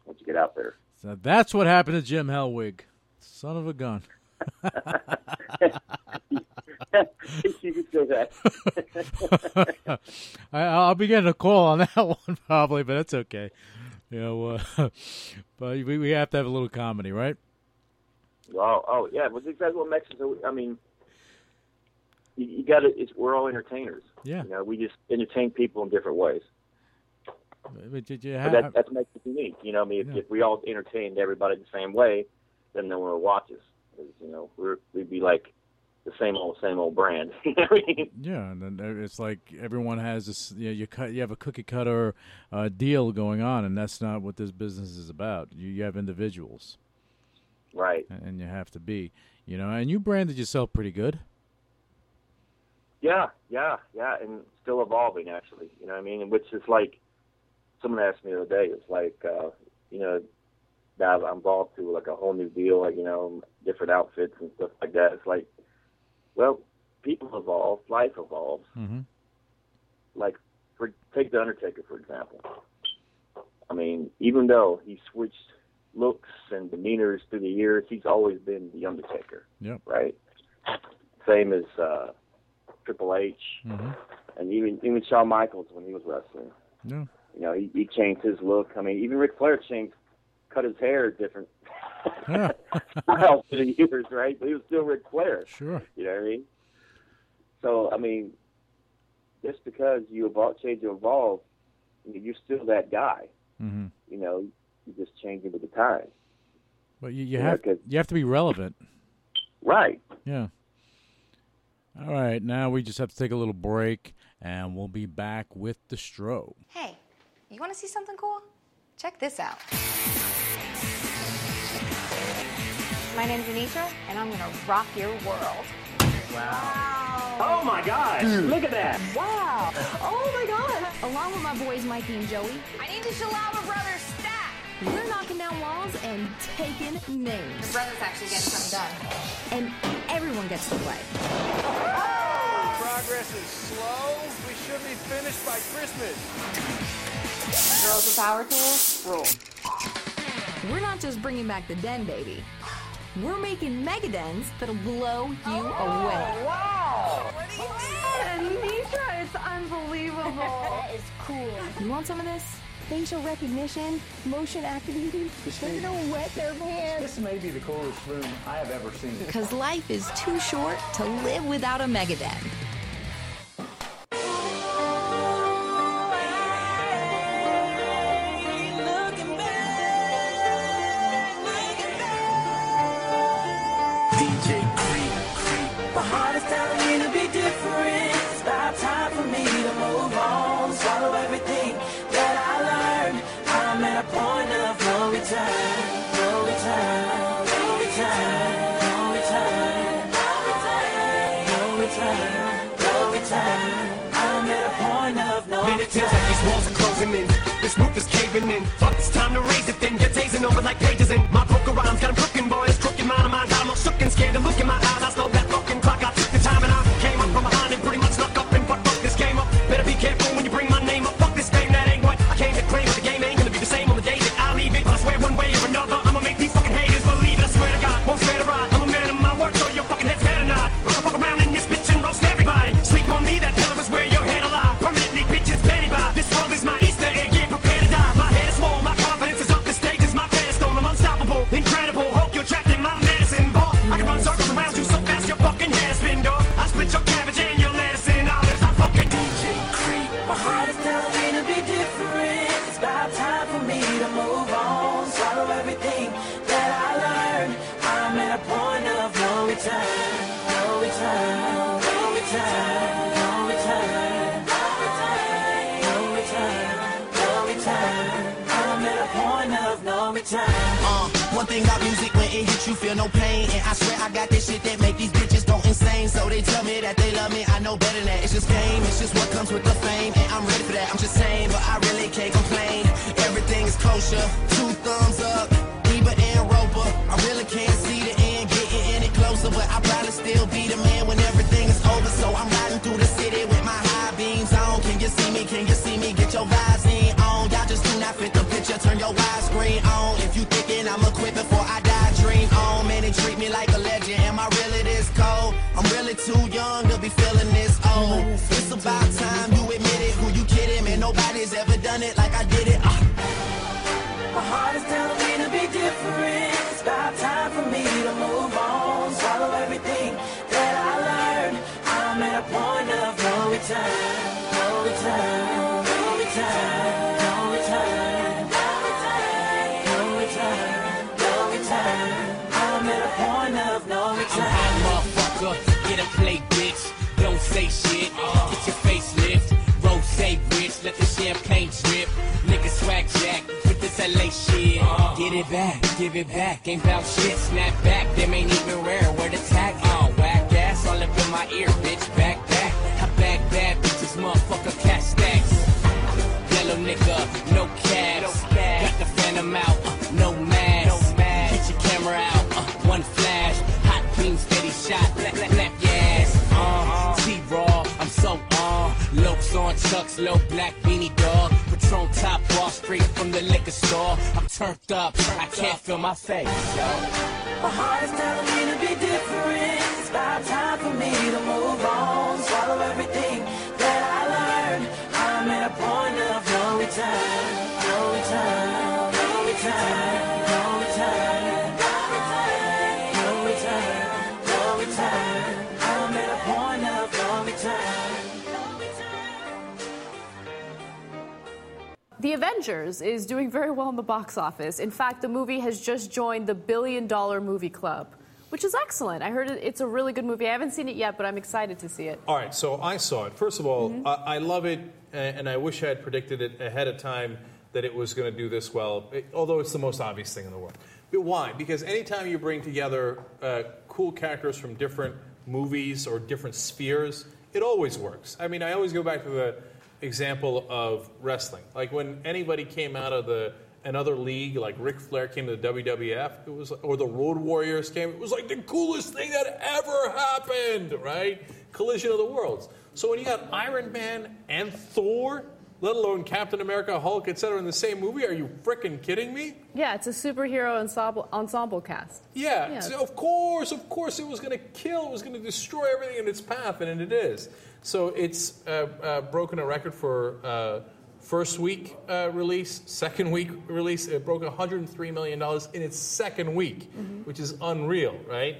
once you get out there. So that's what happened to Jim Hellwig, son of a gun. you could say that. I, I'll be getting a call on that one probably, but that's okay. You know, uh, but we we have to have a little comedy, right? Oh, oh, yeah. Well, exactly what makes so- I mean, you, you got to. It's we're all entertainers. Yeah. You know, we just entertain people in different ways. But did you But have, that that makes it unique. You know, I mean, if, Yeah. if we all entertained everybody the same way, then no one would watch us. 'Cause, You know, we're, we'd be like the same old, same old brand. You know what I mean? Yeah, and then it's like everyone has this. You, know, you cut. You have a cookie cutter uh, deal going on, and that's not what this business is about. You, you have individuals, Right. and, you have to be. You know, and you branded yourself pretty good. Yeah, yeah, yeah, and still evolving actually. You know what I mean? Which is like someone asked me the other day. It's like uh, you know now I'm involved to like a whole new deal, like you know different outfits and stuff like that. It's like, well, people evolve, life evolves. Mm-hmm. Like, for take the Undertaker for example. I mean, even though he switched looks and demeanors through the years, he's always been the Undertaker. Yep. Right. Same as uh, Triple H, Mm-hmm. and even even Shawn Michaels when he was wrestling. Yeah. You know, he, he changed his look. I mean, even Ric Flair changed, cut his hair different Yeah. styles through the years, right? But he was still Ric Flair. Sure. You know what I mean? So I mean, just because you evolve, change, you evolve, I mean, you're still that guy. Mm-hmm. You know, you're just changing with the times. But you, you Yeah, have 'cause- you have to be relevant. Right. Yeah. All right. Now we just have to take a little break, and we'll be back with the Stro. Hey, you want to see something cool? Check this out. My name's Anitra, and I'm gonna rock your world. Wow. Oh my God! Look at that! Wow! Oh my God! Along with my boys Mikey and Joey, I need the Shalama Brothers stack. We're knocking down walls and taking names. The brothers actually getting something done, and everyone gets to play. Progress is slow. We should be finished by Christmas. Girls with power tools, rule. We're not just bringing back the den, baby. We're making mega dens that'll blow you oh, away. Wow! Anitra, oh, it's unbelievable. that is cool. You want some of this? Facial recognition, motion activating. They're gonna wet their pants. This may be the coolest room I have ever seen. Because life is too short to live without a mega in. This roof is caving in. Fuck, it's time to raise it then. You're tasing over like pages Thing about music, when it hits you, feel no pain. And I swear I got this shit that make these bitches go insane. So they tell me that they love me, I know better than that. It's just game, it's just what comes with the fame. And I'm ready for that, I'm just saying, but I really can't complain. Everything is kosher, two thumbs up, Ebert and Roeper. I really can't see the end getting any closer, but I'll probably still be the man when everything is over. So I'm riding through the city with my high beams on. Can you see me? Can you see me? Get your vibes in just do not fit the picture, turn your widescreen on. If you thinking I'ma quit before I die, dream on. Man, they treat me like a legend. Am I really this cold? I'm really too young to be feeling this old. It's about time you admit it. Who you kidding? Man, nobody's ever done it like I did it. Uh. My heart is telling me to be different. It's about time for me to move on. Swallow everything that I learned. I'm at a point of no return. No return. LA shit. Uh, Get it back, give it back. Ain't bout shit, snap back. Them ain't even rare. Where the tag? All oh, whack ass, all up in my ear, bitch. Back back. I back bad bitches, motherfucker, cash stacks. Yellow nigga, no cash. No. Got the phantom out, uh, no mask. No mask. Get your camera out, uh, one flash. Hot beam, steady shot, black, black, black, yes. Uh, T-Raw, I'm so on. Uh, Lopes on Chucks, low black beanie the liquor store. I'm turned up, I can't feel my face. My heart is telling me to be different. It's about time for me to move on. Swallow everything that I learned. I'm at a point of no return. No return. The Avengers is doing very well in the box office. In fact, the movie has just joined the billion dollar movie club, which is excellent. I heard it's a really good movie. I haven't seen it yet, but I'm excited to see it. All right, so I saw it. First of all, I, I love it, and I wish I had predicted it ahead of time that it was going to do this well, it- although it's the most obvious thing in the world. But why? Because anytime you bring together uh, cool characters from different movies or different spheres, it always works. I mean, I always go back to the example of wrestling. Like when anybody came out of the another league, like Ric Flair came to the WWF, it was, or the Road Warriors came, it was like the coolest thing that ever happened, right? Collision of the worlds. So when you got Iron Man and Thor, let alone Captain America, Hulk, etc., in the same movie, are you freaking kidding me? Yeah, it's a superhero ensemble, ensemble cast. Yeah, Yeah. so of course, of course, it was going to kill, it was going to destroy everything in its path, and it is. So it's uh, uh, broken a record for uh, first week uh, release, second week release. It broke 103 million dollars in its second week, which is unreal, right?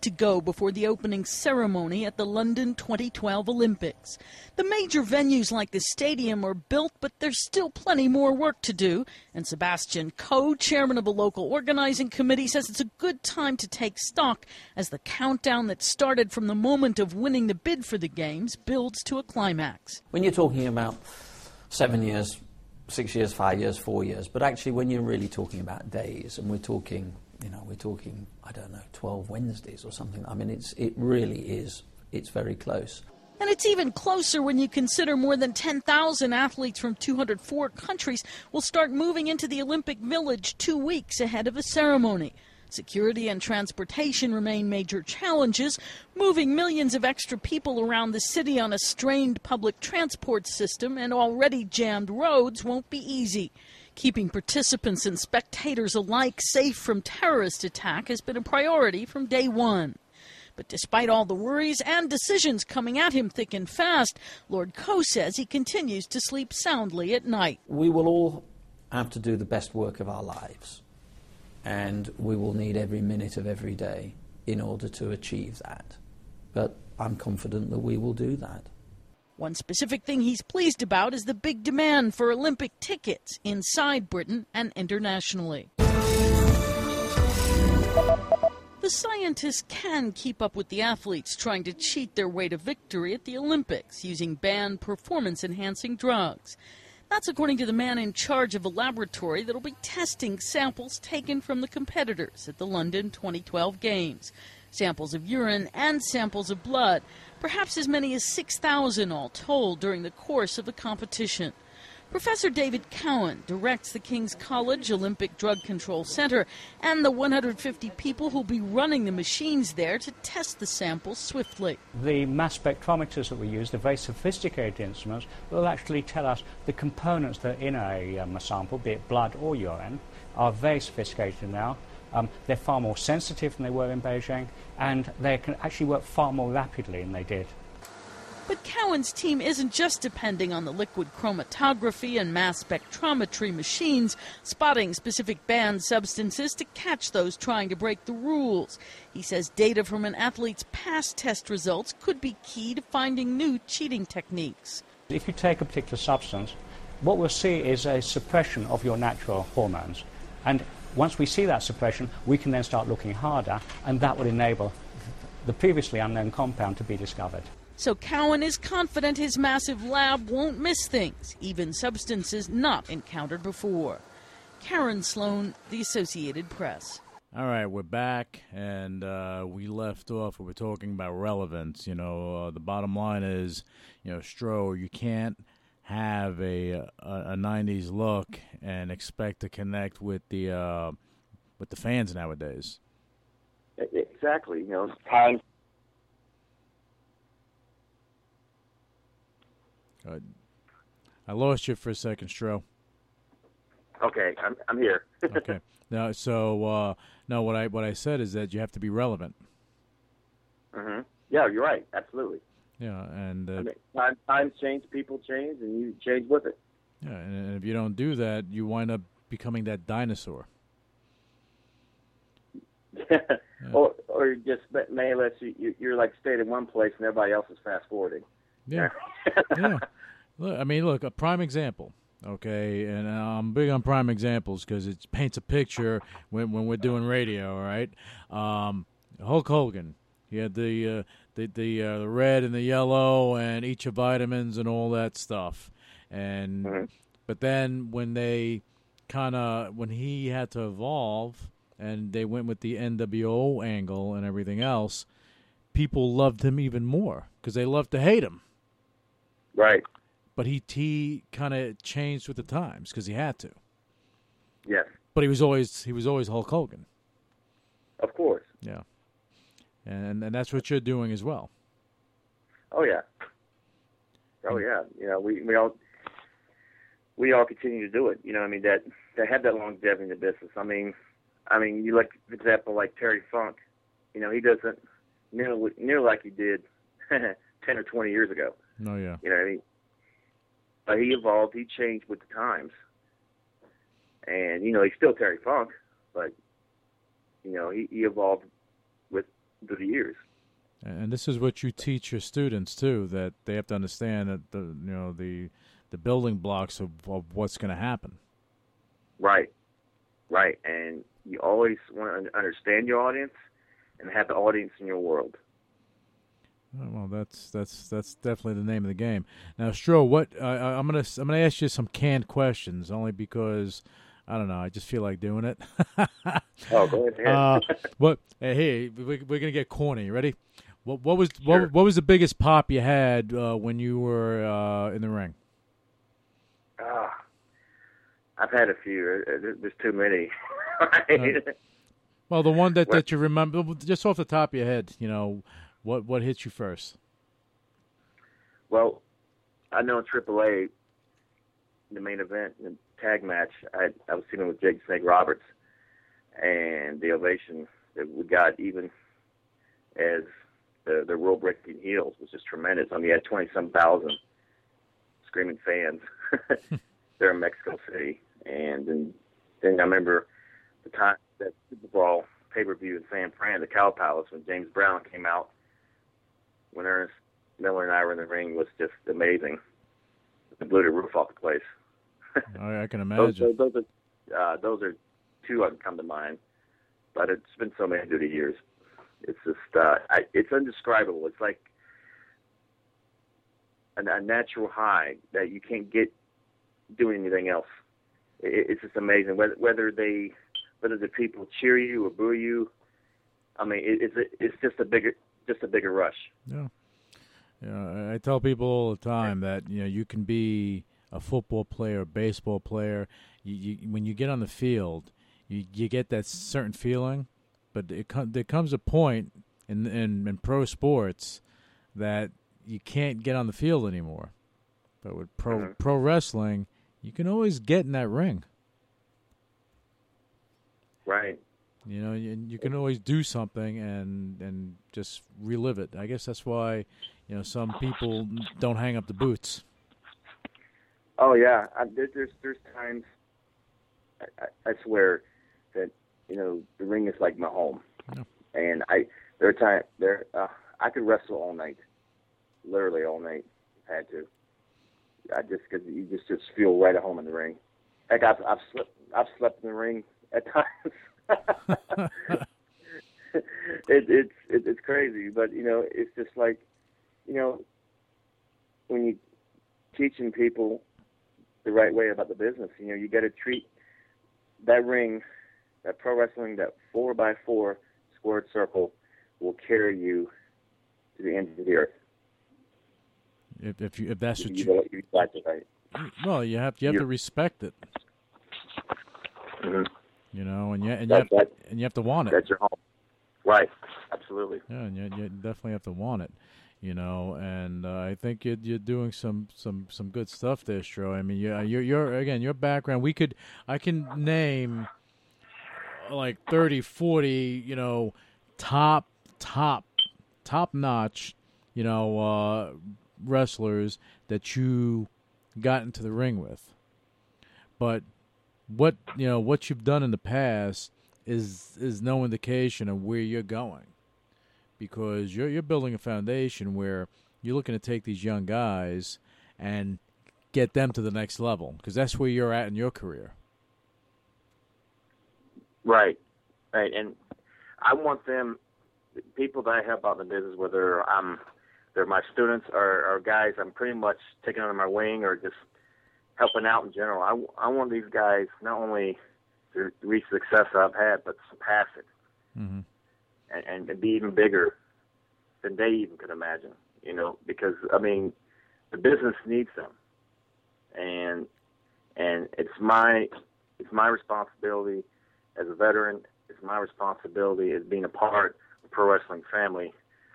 To go before the opening ceremony at the London 2012 Olympics. The major venues like the stadium are built, but there's still plenty more work to do. And Sebastian Coe, chairman of the local organizing committee, says it's a good time to take stock as the countdown that started from the moment of winning the bid for the Games builds to a climax. When you're talking about seven years, six years, five years, four years, but actually when you're really talking about days, and we're talking, you know, we're talking, I don't know, 12 Wednesdays or something. I mean, it's it really is. It's very close. And it's even closer when you consider more than 10,000 athletes from 204 countries will start moving into the Olympic Village two weeks ahead of the ceremony. Security and transportation remain major challenges. Moving millions of extra people around the city on a strained public transport system and already jammed roads won't be easy. Keeping participants and spectators alike safe from terrorist attack has been a priority from day one. But despite all the worries and decisions coming at him thick and fast, Lord Coe says he continues to sleep soundly at night. We will all have to do the best work of our lives, and we will need every minute of every day in order to achieve that. But I'm confident that we will do that. One specific thing he's pleased about is the big demand for Olympic tickets inside Britain and internationally. The scientists can keep up with the athletes trying to cheat their way to victory at the Olympics using banned performance enhancing drugs. That's according to the man in charge of a laboratory that'll be testing samples taken from the competitors at the London 2012 Games. Samples of urine and samples of blood, perhaps as many as 6,000 all told during the course of the competition. Professor David Cowan directs the King's College Olympic Drug Control Center and the 150 people who'll be running the machines there to test the samples swiftly. The mass spectrometers that we use, the very sophisticated instruments, will actually tell us the components that are in a, um, a sample, be it blood or urine, are very sophisticated now. Um, they're far more sensitive than they were in Beijing, and they can actually work far more rapidly than they did. But Cowan's team isn't just depending on the liquid chromatography and mass spectrometry machines spotting specific banned substances to catch those trying to break the rules. He says data from an athlete's past test results could be key to finding new cheating techniques. If you take a particular substance, what we'll see is a suppression of your natural hormones. And once we see that suppression, we can then start looking harder, and that will enable the previously unknown compound to be discovered. So Cowan is confident his massive lab won't miss things, even substances not encountered before. Karen Sloan, The Associated Press. All right, we're back, and uh, we left off. We were talking about relevance. You know, uh, the bottom line is, you know, Stro, you can't have a, a a '90s look and expect to connect with the uh, with the fans nowadays. Exactly. You know, time Uh, I lost you for a second, Stro. Okay, I'm I'm here. okay. No, so uh, no, what I what I said is that you have to be relevant. hmm Yeah, you're right. Absolutely. Yeah, and uh, I mean, time, times change, people change, and you change with it. yeah, and if you don't do that, you wind up becoming that dinosaur. or or just may less you, you you're like stayed in one place and everybody else is fast forwarding. Yeah. yeah. Look, I mean, look, a prime example. Okay, and I'm big on prime examples because it paints a picture when when we're doing radio. All right, um, Hulk Hogan. He had the uh, the the, uh, the red and the yellow and each of vitamins and all that stuff. And but then when they kind of when he had to evolve and they went with the NWO angle and everything else, people loved him even more because they loved to hate him. Right. But he he kind of changed with the times because he had to. Yes. But he was always he was always Hulk Hogan. Of course. Yeah. And and that's what you're doing as well. Oh yeah. Oh yeah. You know, we we all we all continue to do it. You know, I mean that that have that longevity in the business. I mean, I mean, you look for example like Terry Funk. You know, he doesn't nearly near like he did ten or twenty years ago. No, yeah. You know what I mean? But he evolved. He changed with the times. And you know, he's still Terry Funk, but you know, he, he evolved through the years. And this is what you teach your students too that they have to understand that the you know the the building blocks of, of what's going to happen. Right, right, and you always want to understand your audience and have the audience in your world. Oh, well, that's that's that's definitely the name of the game. Now, Stro, what uh, I'm gonna I'm gonna ask you some canned questions, only because I don't know. I just feel like doing it. oh, go ahead. uh, what? Hey, we're, we're gonna get corny. Ready? What, what was sure. what, what was the biggest pop you had uh, when you were uh, in the ring? Ah, I've had a few. There's too many. right? well, the one that, that you remember, just off the top of your head, you know, what what hits you first? Well, I know in AAA, the main event, tag match, I I was teaming with Jake Snake Roberts, and the ovation that we got, even as the the rule breaking heels, was just tremendous. I mean, you had twenty some thousand screaming fans there in Mexico City, and then then I remember the time that Super Bowl pay per view in San Fran, the Cow Palace, when James Brown came out, when Ernest Miller and I were in the ring was just amazing. It blew the roof off the place. I, I can imagine. those, those, are uh, those are two that come to mind, but it's been so many the years. It's just uh, I, it's indescribable. It's like a, a natural high that you can't get doing anything else. It, it's just amazing whether whether they whether the people cheer you or boo you. I mean, it, it's a, it's just a bigger just a bigger rush. Yeah. Yeah, I tell people all the time that you know you can be a football player, a baseball player. You, you, when you get on the field, you you get that certain feeling, but it there comes a point in, in in pro sports that you can't get on the field anymore. But with pro mm-hmm. pro wrestling, you can always get in that ring. Right. You know, you, you can always do something and and just relive it. I guess that's why, you know, some people don't hang up the boots. Oh yeah, I, there, there's there's times. I, I, I swear that you know the ring is like my home, yeah. and I there are times there uh, I could wrestle all night, literally all night. I had to. I just because you just just feel right at home in the ring. Like I've I've slept I've slept in the ring at times. it, it's it, it's crazy, but you know, it's just like, you know, when you teaching people the right way about the business, you know, you got to treat that ring, that pro wrestling, that four by four squared circle will carry you to the end of the earth. If if you if that's what you, you, you exactly right. Well, you have you have to respect it. Mm-hmm. You know, and you and you have, that- and you have to want it. That's your home. Right. Absolutely. Yeah, and you, you definitely have to want it. You know, and uh, I think you're, you're doing some, some, some good stuff there, Stro. I mean, you're, you're, you're again, your background. We could, I can name like 30, 40, you know, top, top, top notch, you know, uh, wrestlers that you got into the ring with. But what you know, what you've done in the past is is no indication of where you're going, because you're you're building a foundation where you're looking to take these young guys and get them to the next level, because that's where you're at in your career. Right, right, and I want them, people that I help out in the business, whether I'm, they're my students or, or guys I'm pretty much taking under my wing or just helping out in general. I, I want these guys not only to reach the success I've had, but surpass it Mm-hmm. And, and, be even bigger than they even could imagine. You know, because I mean, the business needs them, and and it's my it's my responsibility as a veteran. It's my responsibility as being a part of the pro wrestling family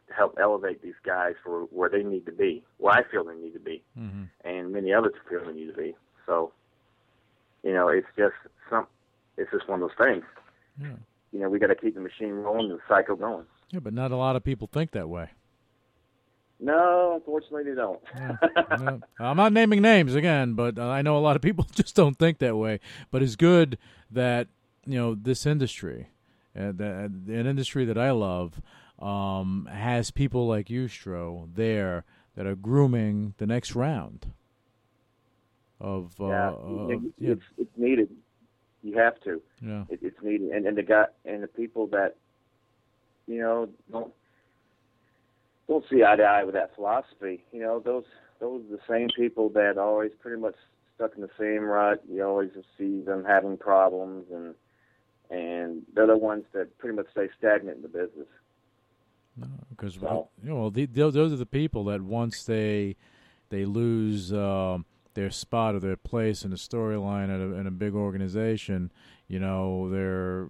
to help elevate these guys for where they need to be, where I feel they need to be, Mm-hmm. and many others feel they need to be. So, you know, it's just some. It's just one of those things. Yeah. You know, we got to keep the machine rolling the cycle going. Yeah, but not a lot of people think that way. No, unfortunately, they don't. No, I'm not naming names again, but uh, I know a lot of people just don't think that way. But it's good that you know this industry, uh, that, an industry that I love, um, has people like you, Stro, there that are grooming the next round of. Uh, yeah, of- yeah, it's, it's needed. You have to. Yeah. It, it's needed, and and the guy and the people that, you know, don't don't see eye to eye with that philosophy. You know, those those are the same people that always pretty much stuck in the same rut. You always see them having problems, and and they're the ones that pretty much stay stagnant in the business. because So- you know well, the, those those are the people that once they they lose um, their spot or their place in the storyline at a, in a big organization, you know they're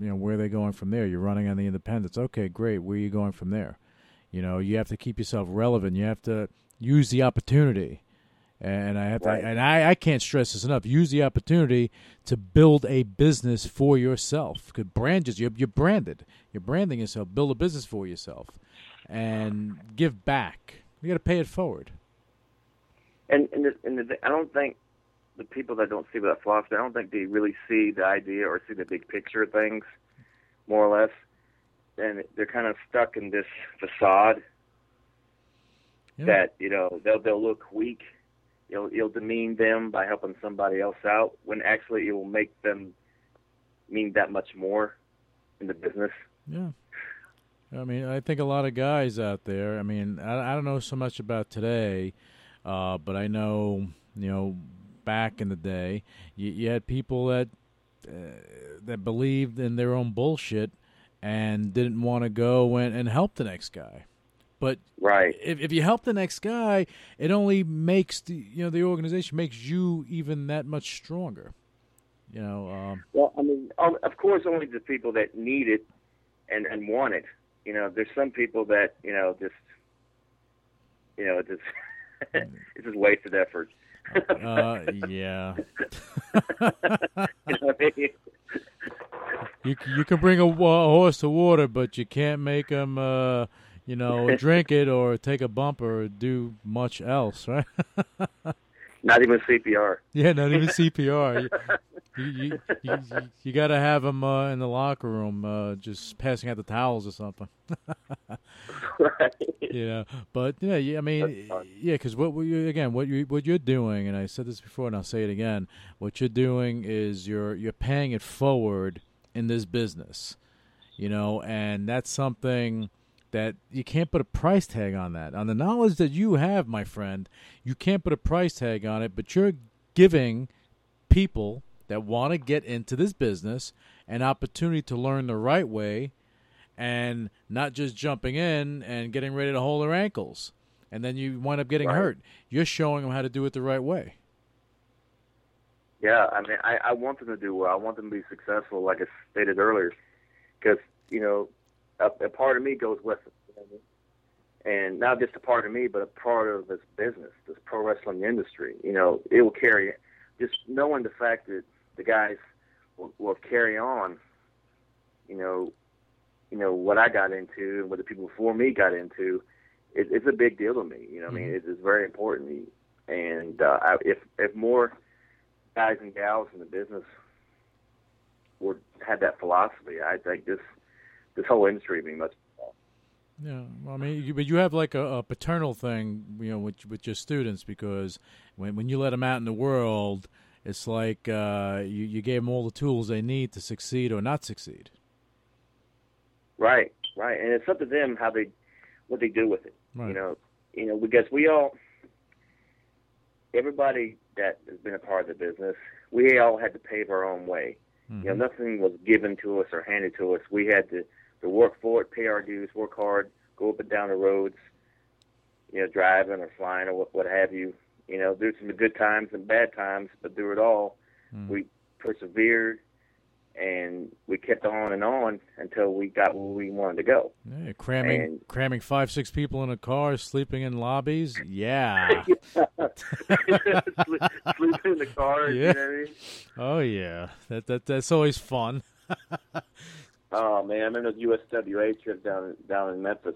you know where are they going from there? You're running on the independents. Okay, great. Where are you going from there? You know you have to keep yourself relevant. You have to use the opportunity. And I have to, and I, I can't stress this enough. Use the opportunity to build a business for yourself. Because brand just you're, you're branded. You're branding yourself. Build a business for yourself, and give back. You got to pay it forward. And and, the, and the, I don't think the people that don't see that philosophy, I don't think they really see the idea or see the big picture of things, more or less. And they're kind of stuck in this facade that you know they'll they'll look weak. You'll you'll demean them by helping somebody else out when actually it will make them mean that much more in the business. Yeah. I mean, I think a lot of guys out there. I mean, I, I don't know so much about today, uh, but I know, you know, back in the day, you, you had people that uh, that believed in their own bullshit and didn't want to go and, and help the next guy. But right, if if you help the next guy, it only makes the you know the organization makes you even that much stronger. You know. Um, Well, I mean, of of course, only the people that need it and and want it. You know, there's some people that you know just, you know, just it's just wasted effort. uh, yeah. You know I mean? You you can bring a, a horse to water, but you can't make him, uh, you know, drink it or take a bump or do much else, right? Not even CPR. yeah, not even CPR. You you, you, you, you got to have him uh, in the locker room, uh, just passing out the towels or something. right. You know, but yeah, yeah I mean, yeah, because what we again, what you what you're doing, and I said this before, and I'll say it again. What you're doing is you're you're paying it forward in this business, you know, and that's something that you can't put a price tag on that. On the knowledge that you have, my friend, you can't put a price tag on it, but you're giving people that want to get into this business an opportunity to learn the right way and not just jumping in and getting ready to hold their ankles and then you wind up getting Right. hurt. You're showing them how to do it the right way. Yeah, I mean, I, I want them to do well. I want them to be successful, like I stated earlier, because you know, a, a part of me goes with them, you know I mean? and not just a part of me, but a part of this business, this pro wrestling industry. You know, it will carry. Just knowing the fact that the guys will, will carry on. You know, you know what I got into and what the people before me got into. It, it's a big deal to me. You know, what I mean, it is very important. to me. And uh, I, if if more guys and gals in the business would have that philosophy, I think this this whole industry would be much. Yeah, well, I mean, you, but you have like a, a paternal thing, you know, with with your students because when when you let them out in the world, it's like uh, you you gave them all the tools they need to succeed or not succeed. Right, right, and it's up to them how they what they do with it. Right. You know, you know, because we all, everybody that has been a part of the business, we all had to pave our own way. You know, nothing was given to us or handed to us. We had to, to work for it, pay our dues, work hard, go up and down the roads, you know, driving or flying or what, what have you. You know, there's some good times and bad times, but through it all, hmm. we persevered and we kept on and on until we got where we wanted to go. Yeah, cramming And- cramming five six people in a car, sleeping in lobbies. Yeah. Sleep- Sleeping in the car, Yeah. you know I mean? Oh yeah, that that that's always fun. Oh man, I remember the USWA trip down down in Memphis.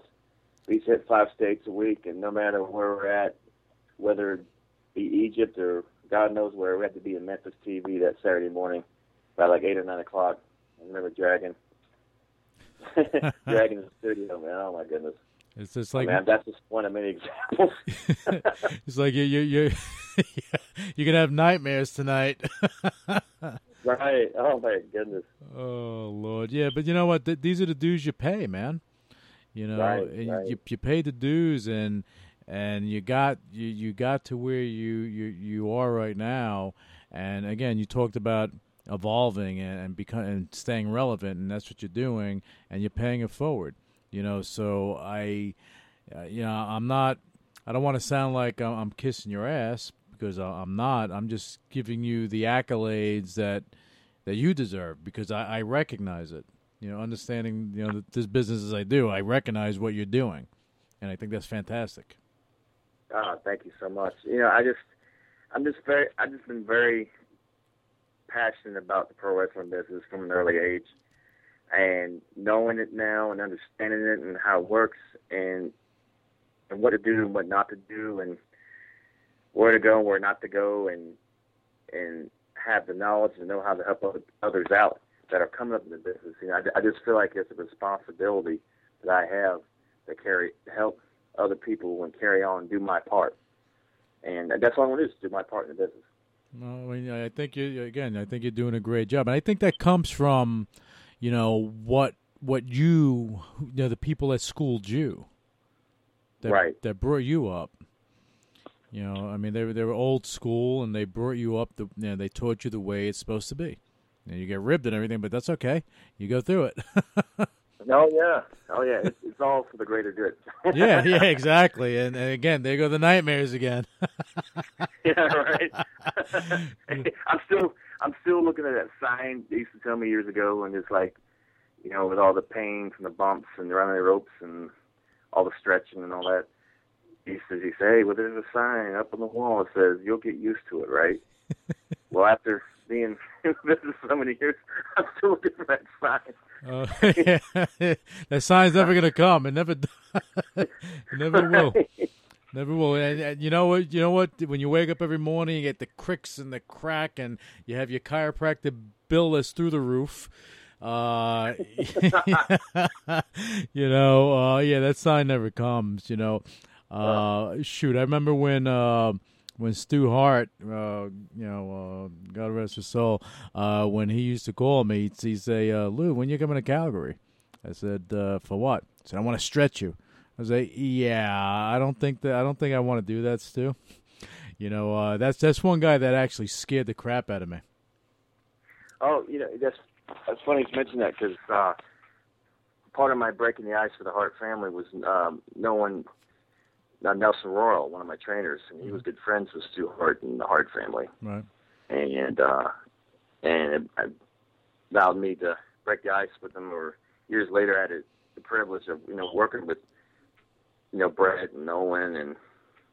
We hit five states a week, and no matter where we're at, whether it be Egypt or God knows where, we had to be in Memphis TV that Saturday morning by like eight or nine o'clock. I remember dragging dragging the studio, man. Oh my goodness. It's just I like man, that's just one of many examples. it's like you you you you're gonna have nightmares tonight. Right. Oh my goodness. Oh Lord, yeah, but you know what? Th- these are the dues you pay, man. You know, Right, and right. you you pay the dues, and and you got you you got to where you you you are right now. And again, you talked about evolving and and become and staying relevant, and that's what you're doing, and you're paying it forward. You know, so I, uh, you know, I'm not. I don't want to sound like I'm, I'm kissing your ass because I- I'm not. I'm just giving you the accolades that that you deserve because I, I recognize it. You know, understanding you know this business as I do, I recognize what you're doing, and I think that's fantastic. Ah, thank you so much. You know, I just, I'm just very, I've just been very passionate about the pro wrestling business from an early age, and knowing it now and understanding it and how it works and and what to do and what not to do and where to go and where not to go and and have the knowledge and know how to help others out that are coming up in the business. You know, I, I just feel like it's a responsibility that I have to carry help other people and carry on and do my part. And that's all I want to do is do my part in the business. No, I think you again. I think you're doing a great job, and I think that comes from, you know, what what you, you know, the people that schooled you, that, Right. That brought you up. You know, I mean, they were they were old school, and they brought you up. The you know, they taught you the way it's supposed to be. You, know, you get ribbed and everything, but that's okay. You go through it. Oh yeah, oh yeah, it's, it's all for the greater good. yeah, yeah, exactly. And, and again, there go the nightmares again. yeah, right. I'm still I'm still looking at that sign they used to tell me years ago, and it's like, you know, with all the pains and the bumps and the running the ropes and all the stretching and all that. He says, he say, hey, well, there's a sign up on the wall that says you'll get used to it, right? well, after being in business so many years, I'm still looking for that sign. Uh, yeah. that sign's never going to come. It never, it never will. Never will. And, and you know what? You know what? When you wake up every morning, you get the cricks and the crack, and you have your chiropractor bill that's through the roof. Uh, you know, uh, yeah, that sign never comes. You know, uh, shoot, I remember when. Uh, when Stu Hart, uh, you know, uh, God rest his soul, uh, when he used to call me, he'd, say, uh, "Lou, when you coming to Calgary?" I said, uh, "For what?" He said, "I want to stretch you." I like, "Yeah, I don't think that. I don't think I want to do that, Stu." You know, uh, that's that's one guy that actually scared the crap out of me. Oh, you know, that's that's funny you mention that because uh, part of my breaking the ice for the Hart family was um, knowing uh, Nelson Royal, one of my trainers, and he was good friends with Stu Hart and the Hart family, Right. and uh, and it, it allowed me to break the ice with them. Or years later, I had the privilege of you know working with you know Bret and Owen, and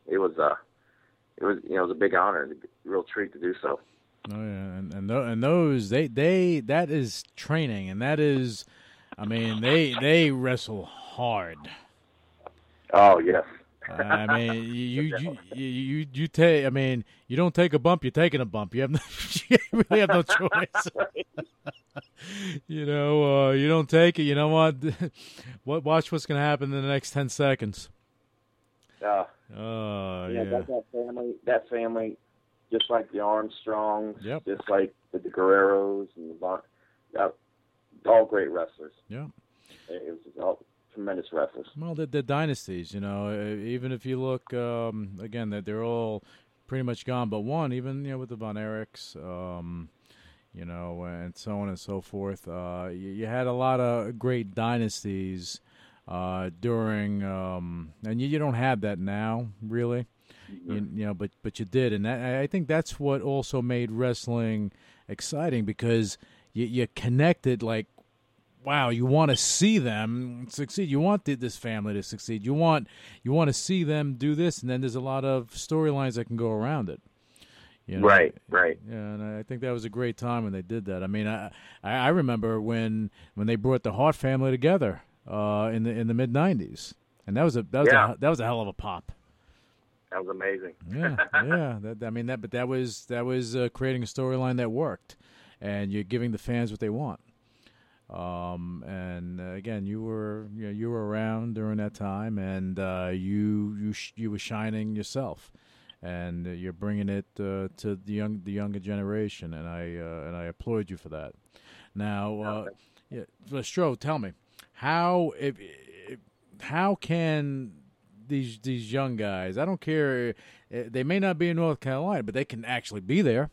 it was uh it was you know it was a big honor, a real treat to do so. Oh yeah, and and, tho- and those they they that is training, and that is, I mean they they wrestle hard. Oh yes. I mean, you you you you, you take. I mean, you don't take a bump. You're taking a bump. You have no, you really have no choice. you know, uh, you don't take it. You know what? what? Watch what's going to happen in the next ten seconds. Uh, Oh yeah, yeah. That, that family, that family, just like the Armstrongs, Yep. just like the, the Guerreros and the uh, all great wrestlers. Yeah. It, it was just all tremendous wrestlers. Well, the, the dynasties, you know, even if you look um, again, that they're all pretty much gone, but one, even you know, with the Von Erichs, um, you know, and so on and so forth. Uh, you, you had a lot of great dynasties uh, during, um, and you, you don't have that now, really. You, you know, but but you did, and that, I I think that's what also made wrestling exciting because you, you connected like wow, you want to see them succeed. You want th- this family to succeed. You want you want to see them do this, and then there's a lot of storylines that can go around it. You know? Right, right. Yeah, and I think that was a great time when they did that. I mean, I I I remember when when they brought the Hart family together uh, in the in the mid '90s, and that was a that was Yeah. a that was a hell of a pop. That was amazing. Yeah, yeah. That, I mean that, but that was that was uh, creating a storyline that worked, and you're giving the fans what they want. Um, and uh, again, you were you, know, you were around during that time, and uh, you you sh- you were shining yourself, and uh, you're bringing it uh, to the young the younger generation, and I uh, and I applaud you for that. Now, uh, yeah, Stro, tell me how if, if, how can these these young guys? I don't care. uh, They may not be in North Carolina, but they can actually be there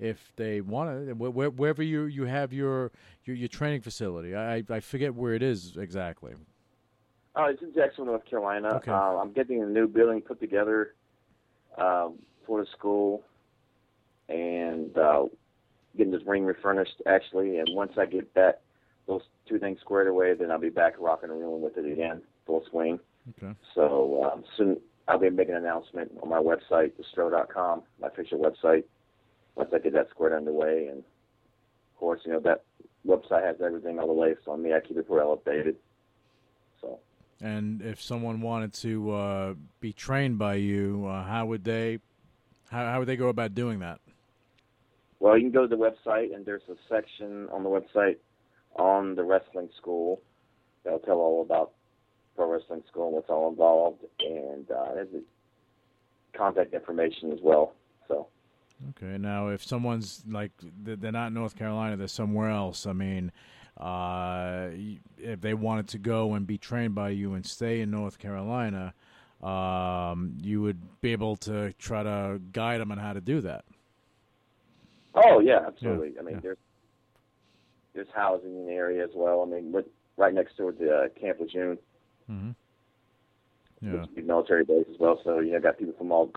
if they want to. Where, wherever you you have your your, your training facility, I I forget where it is exactly. Oh, it's in Jacksonville, North Carolina. Okay. Uh, I'm getting a new building put together um, for the school, and uh, getting this ring refurnished actually. And once I get that those two things squared away, then I'll be back rocking and rolling with it again, full swing. Okay. So um, soon I'll be making an announcement on my website, thestro.com, my official website. Once I get that squared underway, and of course, you know that website has everything all the latest on me. I keep it well updated. So. And if someone wanted to uh, be trained by you, uh, how would they how, how would they go about doing that? Well, you can go to the website, and there's a section on the website on the wrestling school that'll tell all about pro wrestling school and what's all involved, and uh, there's a contact information as well. Okay. Now, if someone's like they're not in North Carolina, they're somewhere else. I mean, uh, if they wanted to go and be trained by you and stay in North Carolina, um, you would be able to try to guide them on how to do that. oh yeah, absolutely. Yeah, I mean, yeah. there's there's housing in the area as well. I mean, we're right next door to uh, Camp Lejeune, hmm Yeah. military base as well. So you know, got people from all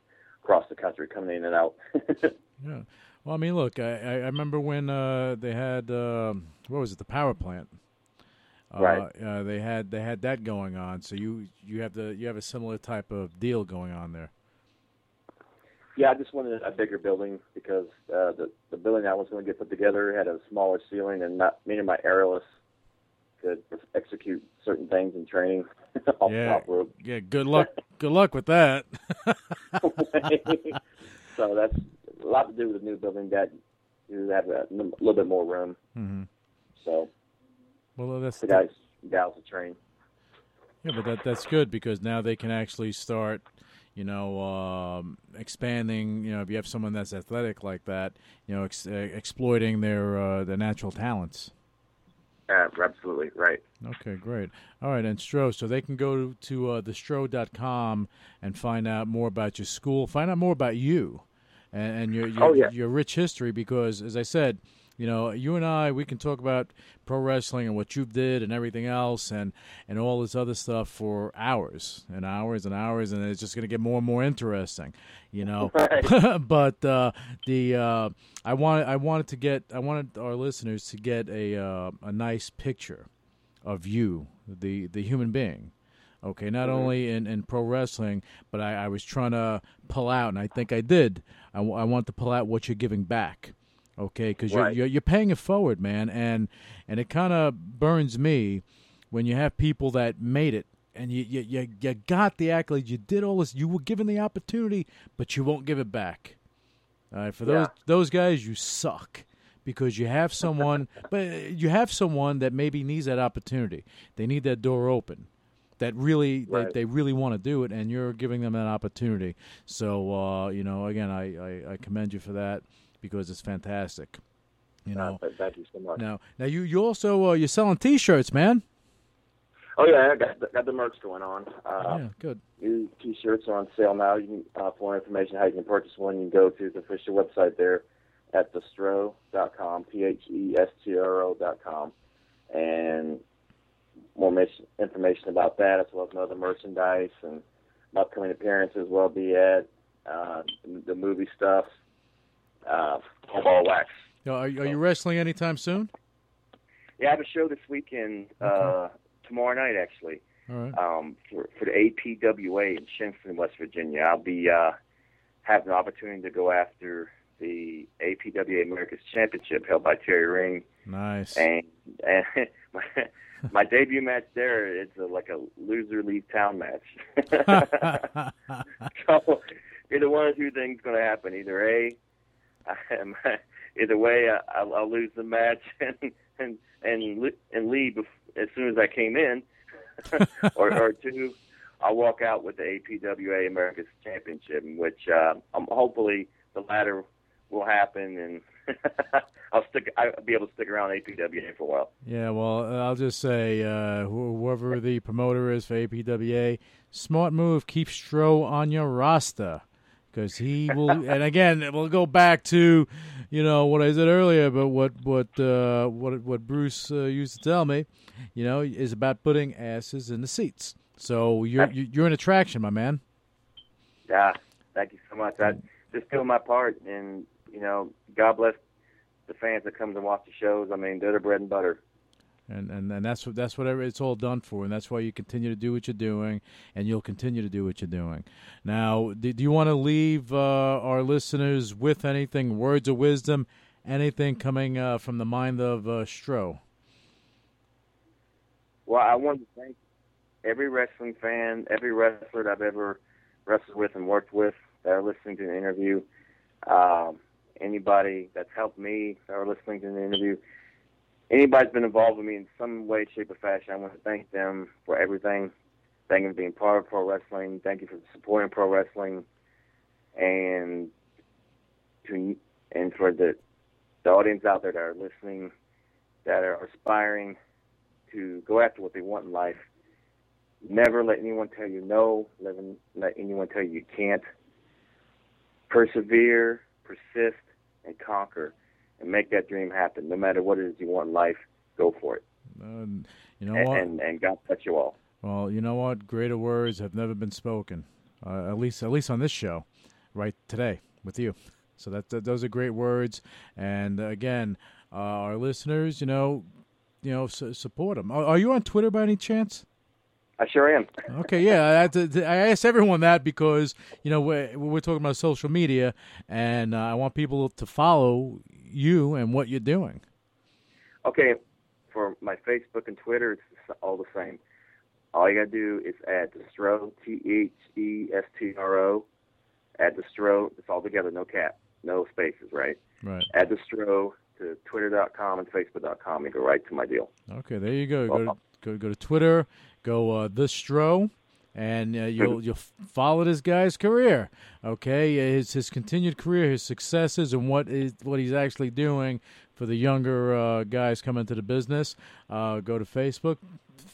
across the country coming in and out. Yeah. Well, I mean, look, I, I remember when uh, they had um what was it, the power plant. Uh, Right. Uh, they had they had that going on. So you you have the you have a similar type of deal going on there. Yeah, I just wanted a bigger building because uh, the the building I was going to get put together had a smaller ceiling, and not me and my aerialists could execute certain things in training off the yeah. top rope. Yeah. Good luck. good luck with that. so that's a lot to do with the new building that you have a little bit more room. hmm So Well, that's the guys gals to train. Yeah, but that that's good because now they can actually start, you know, um, expanding. You know, if you have someone that's athletic like that, you know, ex- exploiting their uh, their natural talents. Uh, absolutely right. Okay, great. All right, and Stro, so they can go to uh, thestro.com and find out more about your school, find out more about you and, and your your, Oh, yeah. your rich history. Because, as I said, you know, you and I, we can talk about pro wrestling and what you did and everything else, and and all this other stuff for hours and hours and hours, and it's just going to get more and more interesting, you know. but uh, the uh, I wanted I wanted to get I wanted our listeners to get a uh, a nice picture of you, the the human being. Okay, not Mhm. only in, in pro wrestling, but I, I was trying to pull out, and I think I did. I, w- I want to pull out what you're giving back. Okay, because Right. you're, you're you're paying it forward, man, and and it kind of burns me when you have people that made it and you, you you you got the accolades, you did all this, you were given the opportunity, but you won't give it back. All right, for those Yeah. those guys, you suck because you have someone, but you have someone that maybe needs that opportunity. They need that door open. That really, Right. they, they really want to do it, and you're giving them that opportunity. So, uh, you know, again, I, I, I commend you for that because it's fantastic. You know, Uh, thank you so much. now, now you you also uh, you're selling T-shirts, man. Oh yeah, I got the, got the merch going on. Uh, yeah, good. New T-shirts are on sale now. You can, uh, for more information how you can purchase one, you can go to the official website there at thestro.com, T-H-E-S-T-R-O dot com, and more information about that as well as other merchandise and upcoming appearances will be at uh, the movie stuff, uh, Ball Wax. Now, Are, are you wrestling anytime soon? Yeah, I have a show this weekend, uh, tomorrow night actually. All right. um, for, for the APWA in Shinnston, West Virginia. I'll be uh, having the opportunity to go after the APWA America's Championship held by Terry Ring. Nice. And, and my, my debut match there is a, like a loser leave town match. so either one or two things going to happen. Either A, Either way, I, I'll, I'll lose the match and and and and leave as soon as I came in, or or two, I'll walk out with the APWA America's Championship, which uh, I'm hopefully the latter will happen, and I'll stick. I'll be able to stick around APWA for a while. Yeah, well, I'll just say, uh, whoever the promoter is for APWA, smart move. Keep Stro on your roster because he will. and again, we'll go back to, you know, what I said earlier, but what what uh, what what Bruce uh, used to tell me, you know, is about putting asses in the seats. So you're you're an attraction, my man. Yeah, thank you so much. I just doing my part, and you know, God bless the fans that come to watch the shows. I mean, they're the bread and butter. And and and that's what that's what it's all done for, and that's why you continue to do what you're doing, and you'll continue to do what you're doing. Now, do, do you want to leave uh, our listeners with anything, words of wisdom, anything coming uh, from the mind of uh, Stro? Well, I want to thank every wrestling fan, every wrestler that I've ever wrestled with and worked with that are listening to the interview. Um, anybody that's helped me that are listening to the interview. Anybody's been involved with me in some way, shape, or fashion. I want to thank them for everything. Thank you for being part of pro wrestling. Thank you for supporting pro wrestling, and to and for the the audience out there that are listening, that are aspiring to go after what they want in life. Never let anyone tell you no. Let, let anyone tell you you can't. Persevere, persist, and conquer, and make that dream happen. No matter what it is you want in life, go for it. Um, you know and, what? And, and God bless you all. Well, you know what? Greater words have never been spoken. Uh, at least, at least on this show, right today with you. So that, that those are great words. And uh, again, uh, our listeners, you know, you know, su- support them. Are, are you on Twitter by any chance? I sure am. Okay, yeah. I, to- I asked everyone that because you know we're, we're talking about social media, and uh, I want people to follow you and what you're doing. Okay, for my Facebook and Twitter, it's all the same. All you gotta do is add TheStro, T H E S T R O. Add TheStro. It's all together, no cap, no spaces, right? Right. Add TheStro to Twitter.com and Facebook.com and go right to my deal. Okay, there you go. Go to, go, go to Twitter. Go uh, the Stro, and uh, you'll you'll follow this guy's career. Okay, his his continued career, his successes, and what is what he's actually doing for the younger uh, guys coming to the business. Uh, go to Facebook,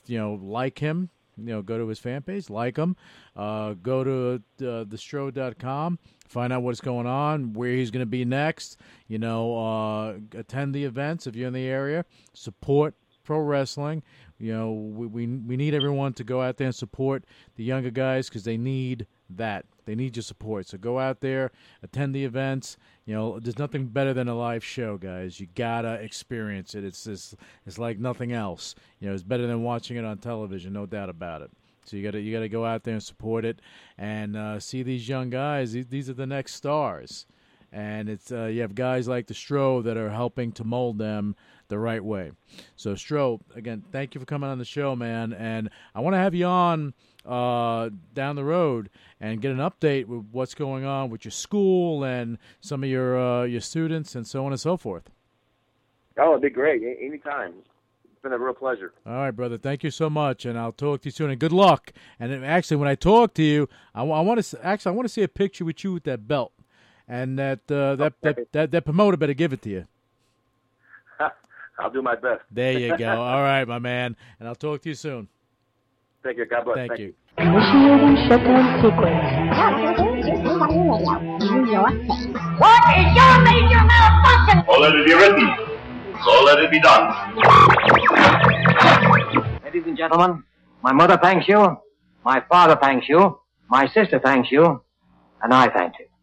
you know, like him. You know, go to his fan page, like him. Uh, go to uh, thestro.com, find out what's going on, where he's going to be next. You know, uh, attend the events if you're in the area. Support pro wrestling. You know, we, we we need everyone to go out there and support the younger guys because they need that. They need your support. So go out there, attend the events. You know, there's nothing better than a live show, guys. You gotta experience it. It's just, it's like nothing else. You know, it's better than watching it on television, no doubt about it. So you gotta you gotta go out there and support it and uh, see these young guys. These, are the next stars and it's uh, you have guys like the Stro that are helping to mold them the right way. So Stro, again, thank you for coming on the show, man, and I want to have you on uh, down the road and get an update with what's going on with your school and some of your uh, your students and so on and so forth. Oh, it'd be great. A- anytime. It's been a real pleasure. All right, brother. Thank you so much, and I'll talk to you soon. And good luck. And actually, when I talk to you, I, want to actually I want to see a picture with you with that belt, and that uh, that, that that that promoter better give it to you. I'll do my best. There you go. All right, my man. And I'll talk to you soon. Thank you. God bless. Thank you. Initiating shutdown sequence. What is your major malfunction? So let it be written. So let it be done. Ladies and gentlemen, my mother thanks you, my father thanks you, my sister thanks you, and I thank you.